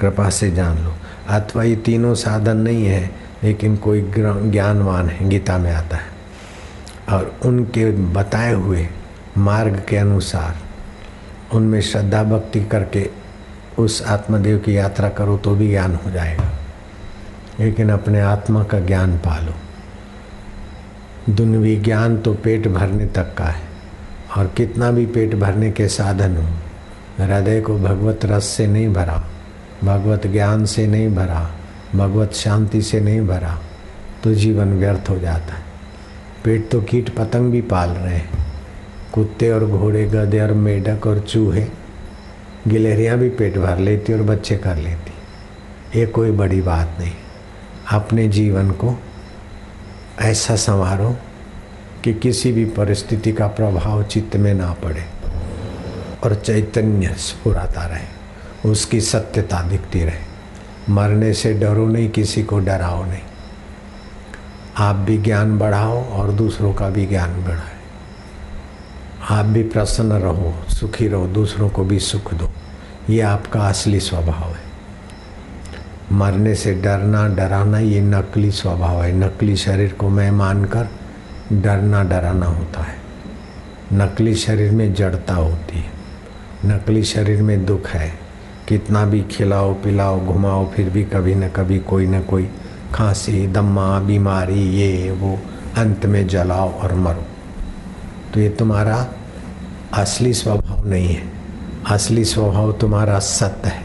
कृपा से जान लो। अथवा ये तीनों साधन नहीं है, लेकिन कोई ज्ञानवान है, गीता में आता है। और उनके बताए हुए मार्ग के अनुसार, उनमें श्रद्धा भक्ति करके उस आत्मदेव की यात्रा करो तो भी ज्ञान हो जाएगा। लेकिन अपने आत्मा का ज्ञान पालो। दुनवी ज्ञान तो पेट भरने तक का है, और कितना भी पेट भरने के साधन हो, हृदय को भगवत रस से नहीं भरा। भगवत ज्ञान से नहीं भरा, भगवत शांति से नहीं भरा तो जीवन व्यर्थ हो जाता है। पेट तो कीट पतंग भी पाल रहे हैं। कुत्ते और घोड़े, गधे और मेढक और चूहे, गिलहरियाँ भी पेट भर लेती और बच्चे कर लेती। ये कोई बड़ी बात नहीं। अपने जीवन को ऐसा संवारो कि किसी भी परिस्थिति का प्रभाव चित्त में ना पड़े और चैतन्य स्फुराता रहे। उसकी सत्यता दिखती रहे। मरने से डरो नहीं, किसी को डराओ नहीं। आप भी ज्ञान बढ़ाओ और दूसरों का भी ज्ञान बढ़ाए। आप भी प्रसन्न रहो, सुखी रहो, दूसरों को भी सुख दो। ये आपका असली स्वभाव है। मरने से डरना, डराना ये नकली स्वभाव है। नकली शरीर को मैं मानकर डरना, डराना होता है। नकली शरीर में जड़ता होती है। नकली शरीर में दुख है। कितना भी खिलाओ, पिलाओ, घुमाओ, फिर भी कभी न कभी कोई न कोई खांसी, दम्मा, बीमारी, ये, वो, अंत में जलाओ और मरो। तो ये तुम्हारा असली स्वभाव नहीं है। असली स्वभाव तुम्हारा सत्य है।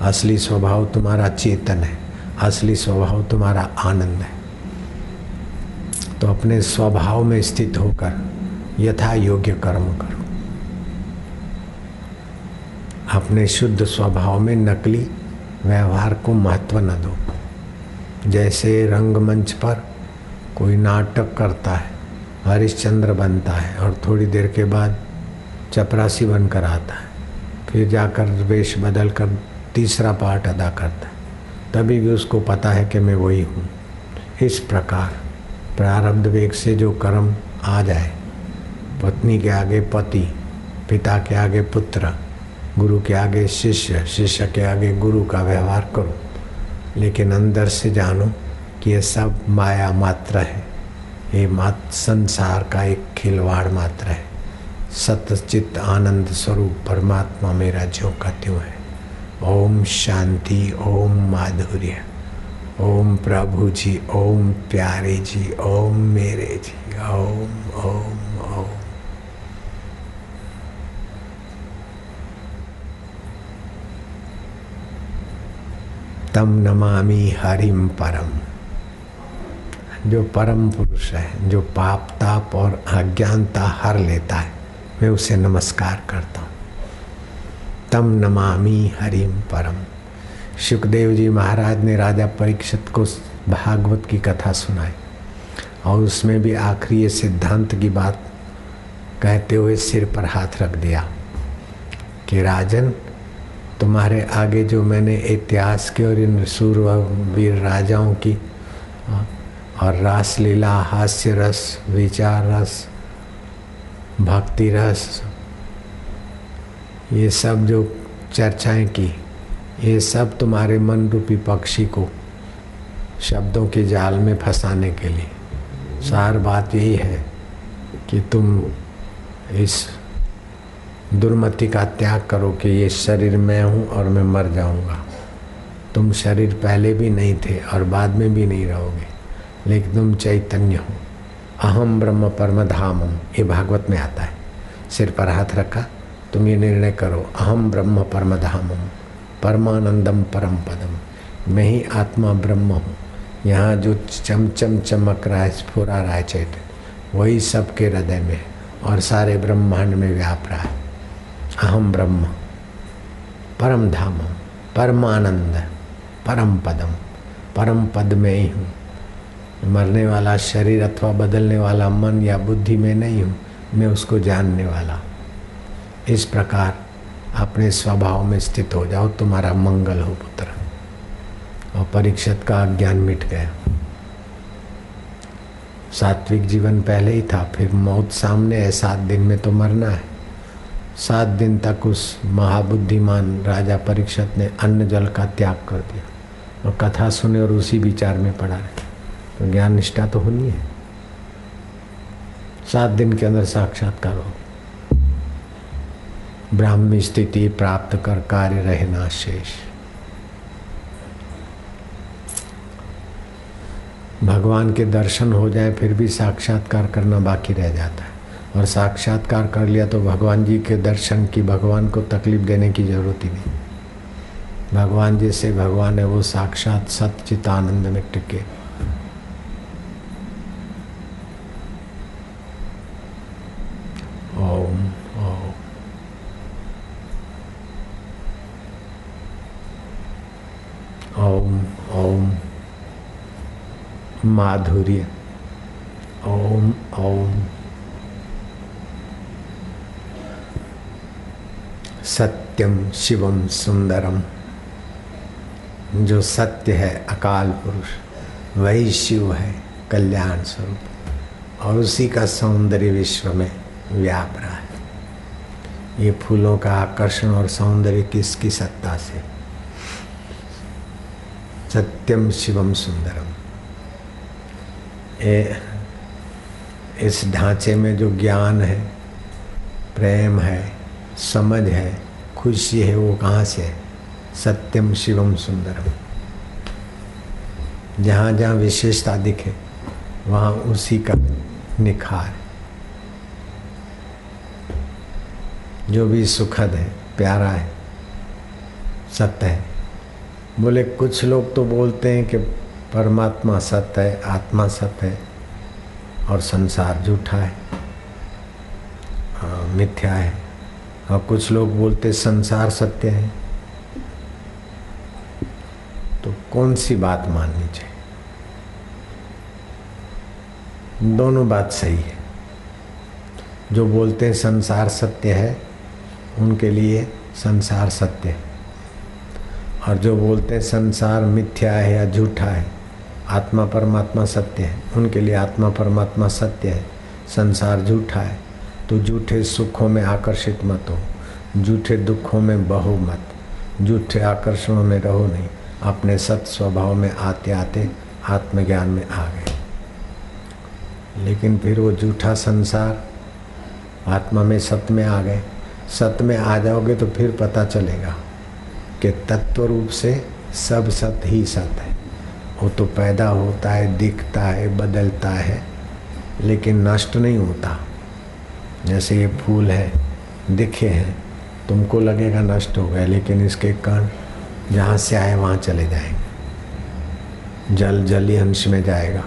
असली स्वभाव तुम्हारा चेतन है। असली स्वभाव तुम्हारा आनंद है। तो अपने स्वभाव में स्थित होकर यथा योग्य कर्म करो। अपने शुद्ध स्वभाव में नकली व्यवहार को महत्व न दो। जैसे रंगमंच पर कोई नाटक करता है, हरिश्चंद्र बनता है और थोड़ी देर के बाद चपरासी बनकर आता है, फिर जाकर वेश बदल कर तीसरा पार्ट अदा करता है। तभी भी उसको पता है कि मैं वही हूँ। इस प्रकार प्रारब्ध वेग से जो कर्म आ जाए, पत्नी के आगे पति, पिता के आगे पुत्र गुरु के आगे शिष्य शिष्य के आगे गुरु का व्यवहार करो। लेकिन अंदर से जानो कि ये सब माया मात्र है। ये मात, संसार का एक खिलवाड़ मात्र है। सतचित आनंद स्वरूप परमात्मा मेरा जो का त्यों है? ओम शांति, ओम माधुर्य, ओम प्रभु जी, ओम प्यारे जी, ओम मेरे जी ओम ओम। तम नमामि हरिम परम। जो परम पुरुष है, जो पाप, ताप और अज्ञानता हर लेता है, मैं उसे नमस्कार करता हूँ। तम नमामि हरिम परम। सुखदेव जी महाराज ने राजा परीक्षित को भागवत की कथा सुनाई और उसमें भी आखिरी सिद्धांत की बात कहते हुए सिर पर हाथ रख दिया कि राजन तुम्हारे आगे जो मैंने इतिहास के और इन सूर्य सूरवीर राजाओं की और रासलीला हास्य रस, विचार रस, भक्ति रस, ये सब जो चर्चाएँ की, ये सब तुम्हारे मन रूपी पक्षी को शब्दों के जाल में फंसाने के लिए। सार बात यही है कि तुम इस दुर्मति का त्याग करो कि ये शरीर मैं हूँ और मैं मर जाऊँगा। तुम शरीर पहले भी नहीं थे और बाद में भी नहीं रहोगे, लेकिन तुम चैतन्य हो। अहम ब्रह्म परम धाम हूँ ये भागवत में आता है। सिर पर हाथ रखा, तुम ये निर्णय करो अहम ब्रह्म परम धाम हूँ परमानंदम परम पदम मैं ही आत्मा ब्रह्म हूँ। यहाँ जो चमचम चमक रहा है, स्फुरा रहा है चैतन्य, वही सबके हृदय में और सारे ब्रह्मांड में व्याप रहा है। अहम ब्रह्म। परम धाम परमानंद परम पदम परम पद में ही हूँ मरने वाला शरीर अथवा बदलने वाला मन या बुद्धि में नहीं हूँ, मैं उसको जानने वाला। इस प्रकार अपने स्वभाव में स्थित हो जाओ, तुम्हारा मंगल हो पुत्र। और परीक्षित का अज्ञान मिट गया। सात्विक जीवन पहले ही था, फिर मौत सामने है, सात दिन में तो मरना है। सात दिन तक उस महाबुद्धिमान राजा परीक्षत ने अन्न जल का त्याग कर दिया। और कथा सुने और उसी विचार में पड़ा रहे। तो ज्ञान निष्ठा तो होनी है। सात दिन के अंदर साक्षात्कार हो। ब्राह्मी स्थिति प्राप्त कर कार्य रहना शेष। भगवान के दर्शन हो जाए, फिर भी साक्षात्कार करना बाकी रह जाता है। और साक्षात्कार कर लिया तो भगवान जी के दर्शन की, भगवान को तकलीफ़ देने की ज़रूरत ही नहीं। भगवान जैसे भगवान है, वो साक्षात आनंद में टिके। माधुर्य। ओम ओम। सत्यम शिवम सुंदरम। जो सत्य है अकाल पुरुष वही शिव है कल्याण स्वरूप। और उसी का सौंदर्य विश्व में व्याप रहा है। ये फूलों का आकर्षण और सौंदर्य किसकी सत्ता से? सत्यम शिवम सुंदरम। ए, इस ढांचे में जो ज्ञान है प्रेम है समझ है खुशी है, वो कहाँ से है? सत्यम शिवम सुंदरम। जहाँ जहाँ विशेषता दिखे, वहाँ उसी का निखार जो भी सुखद है, प्यारा है, सत्य है। बोले, कुछ लोग तो बोलते हैं कि परमात्मा सत्य है, आत्मा सत्य है, और संसार झूठा है, मिथ्या है। और कुछ लोग बोलते संसार सत्य है। तो कौन सी बात माननी चाहिए? दोनों बात सही है। जो बोलते हैं, संसार सत्य है, उनके लिए संसार सत्य है। और जो बोलते हैं, संसार मिथ्या है या झूठा है, आत्मा परमात्मा सत्य है, उनके लिए आत्मा परमात्मा सत्य है, संसार झूठा है। तो झूठे सुखों में आकर्षित मत हो, झूठे दुखों में बहो मत, झूठे आकर्षणों में रहो नहीं, अपने सत स्वभाव में आते आते आत्मज्ञान में आ गए। लेकिन फिर वो झूठा संसार आत्मा में सत्य में आ गए। सत्य में आ जाओगे तो फिर पता चलेगा कि तत्व रूप से सब सत्य ही सत्य है। वो तो पैदा होता है, दिखता है, बदलता है, लेकिन नष्ट नहीं होता। जैसे ये फूल है, दिखे हैं, तुमको लगेगा नष्ट हो गए लेकिन इसके कण जहाँ से आए वहाँ चले जाएँगे। जल, जली अंश में जाएगा,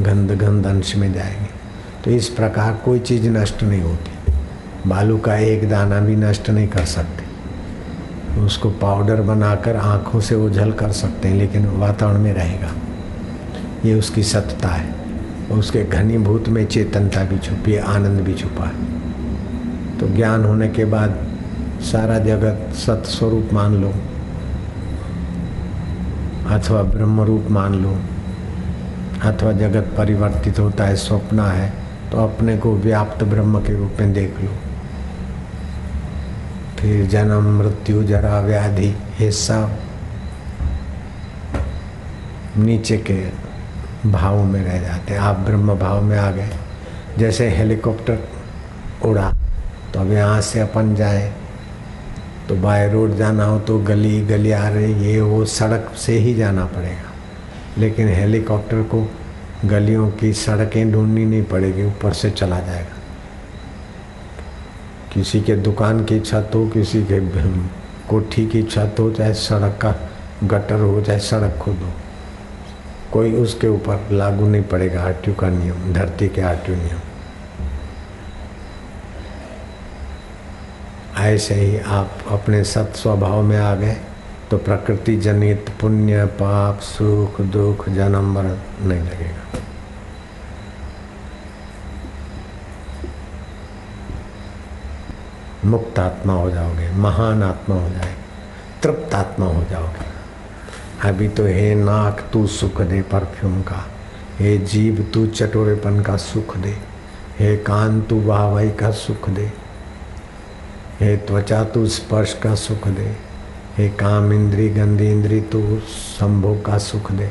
गंध गंध अंश में जाएँगे। तो इस प्रकार कोई चीज़ नष्ट नहीं होती। बालू का एक दाना भी नष्ट नहीं कर सकते। उसको पाउडर बनाकर आँखों से ओझल कर सकते हैं, लेकिन वातावरण में रहेगा। ये उसकी सत्ता है। उसके घनीभूत में चेतनता भी छुपी है आनंद भी छुपा है। तो ज्ञान होने के बाद सारा जगत सत्स्वरूप मान लो, अथवा ब्रह्म रूप मान लो, अथवा जगत परिवर्तित होता है, स्वप्न है तो अपने को व्याप्त ब्रह्म के रूप में देख लो। फिर जन्म, मृत्यु, जरा, व्याधि ये सब नीचे के भाव में रह जाते हैं। आप ब्रह्म भाव में आ गए। जैसे हेलीकॉप्टर उड़ा तो अब यहाँ से अपन जाए। तो बाय रोड जाना हो तो गली गली आ रही, ये वो सड़क से ही जाना पड़ेगा। लेकिन हेलीकॉप्टर को गलियों की सड़कें ढूंढनी नहीं पड़ेगी, ऊपर से चला जाएगा। किसी के दुकान की छत हो, किसी के कोठी की छत हो, चाहे सड़क का गटर हो, चाहे सड़क खुद हो। कोई उसके ऊपर लागू नहीं पड़ेगा आरटीयू का नियम, धरती के आरटीयू नियम। ऐसे ही आप अपने सत स्वभाव में आ गए तो प्रकृति जनित पुण्य, पाप, सुख, दुख, जन्म, मरण नहीं लगेगा। मुक्त आत्मा हो जाओगे, महान आत्मा हो जाएगी तृप्त आत्मा हो जाओगे। अभी तो हे नाक तू सुख दे परफ्यूम का, हे जीव तू चटोरेपन का सुख दे, हे कान तू वाहवाही का सुख दे, हे त्वचा तू स्पर्श का सुख दे, हे काम इंद्री गंदी इंद्री तू संभोग का सुख दे।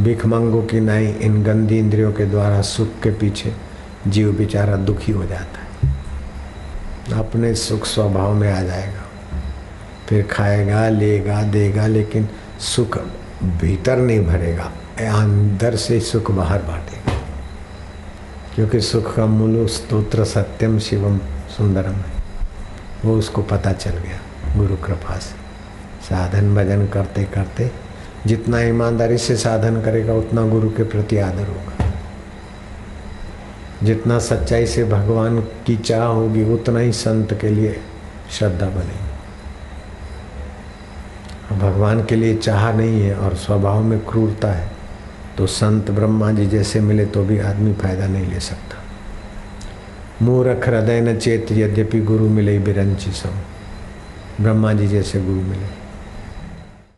भिखमंगों की नाई इन गंदी इंद्रियों के द्वारा सुख के पीछे जीव बेचारा दुखी हो जाता है। अपने सुख स्वभाव में आ जाएगा, फिर खाएगा, लेगा, देगा, लेकिन सुख भीतर नहीं भरेगा अंदर से सुख बाहर बांटेगा। क्योंकि सुख का मूल स्तोत्र सत्यम शिवम सुंदरम है। वो उसको पता चल गया गुरु कृपा से। साधन भजन करते करते जितना ईमानदारी से साधन करेगा, उतना गुरु के प्रति आदर होगा। जितना सच्चाई से भगवान की चाह होगी, उतना ही संत के लिए श्रद्धा बनेगी। भगवान के लिए चाह नहीं है और स्वभाव में क्रूरता है तो संत ब्रह्मा जी जैसे मिले तो भी आदमी फ़ायदा नहीं ले सकता। मूर्ख हृदय न चेत, यद्यपि गुरु मिले बिरंची सब। ब्रह्मा जी जैसे गुरु मिले।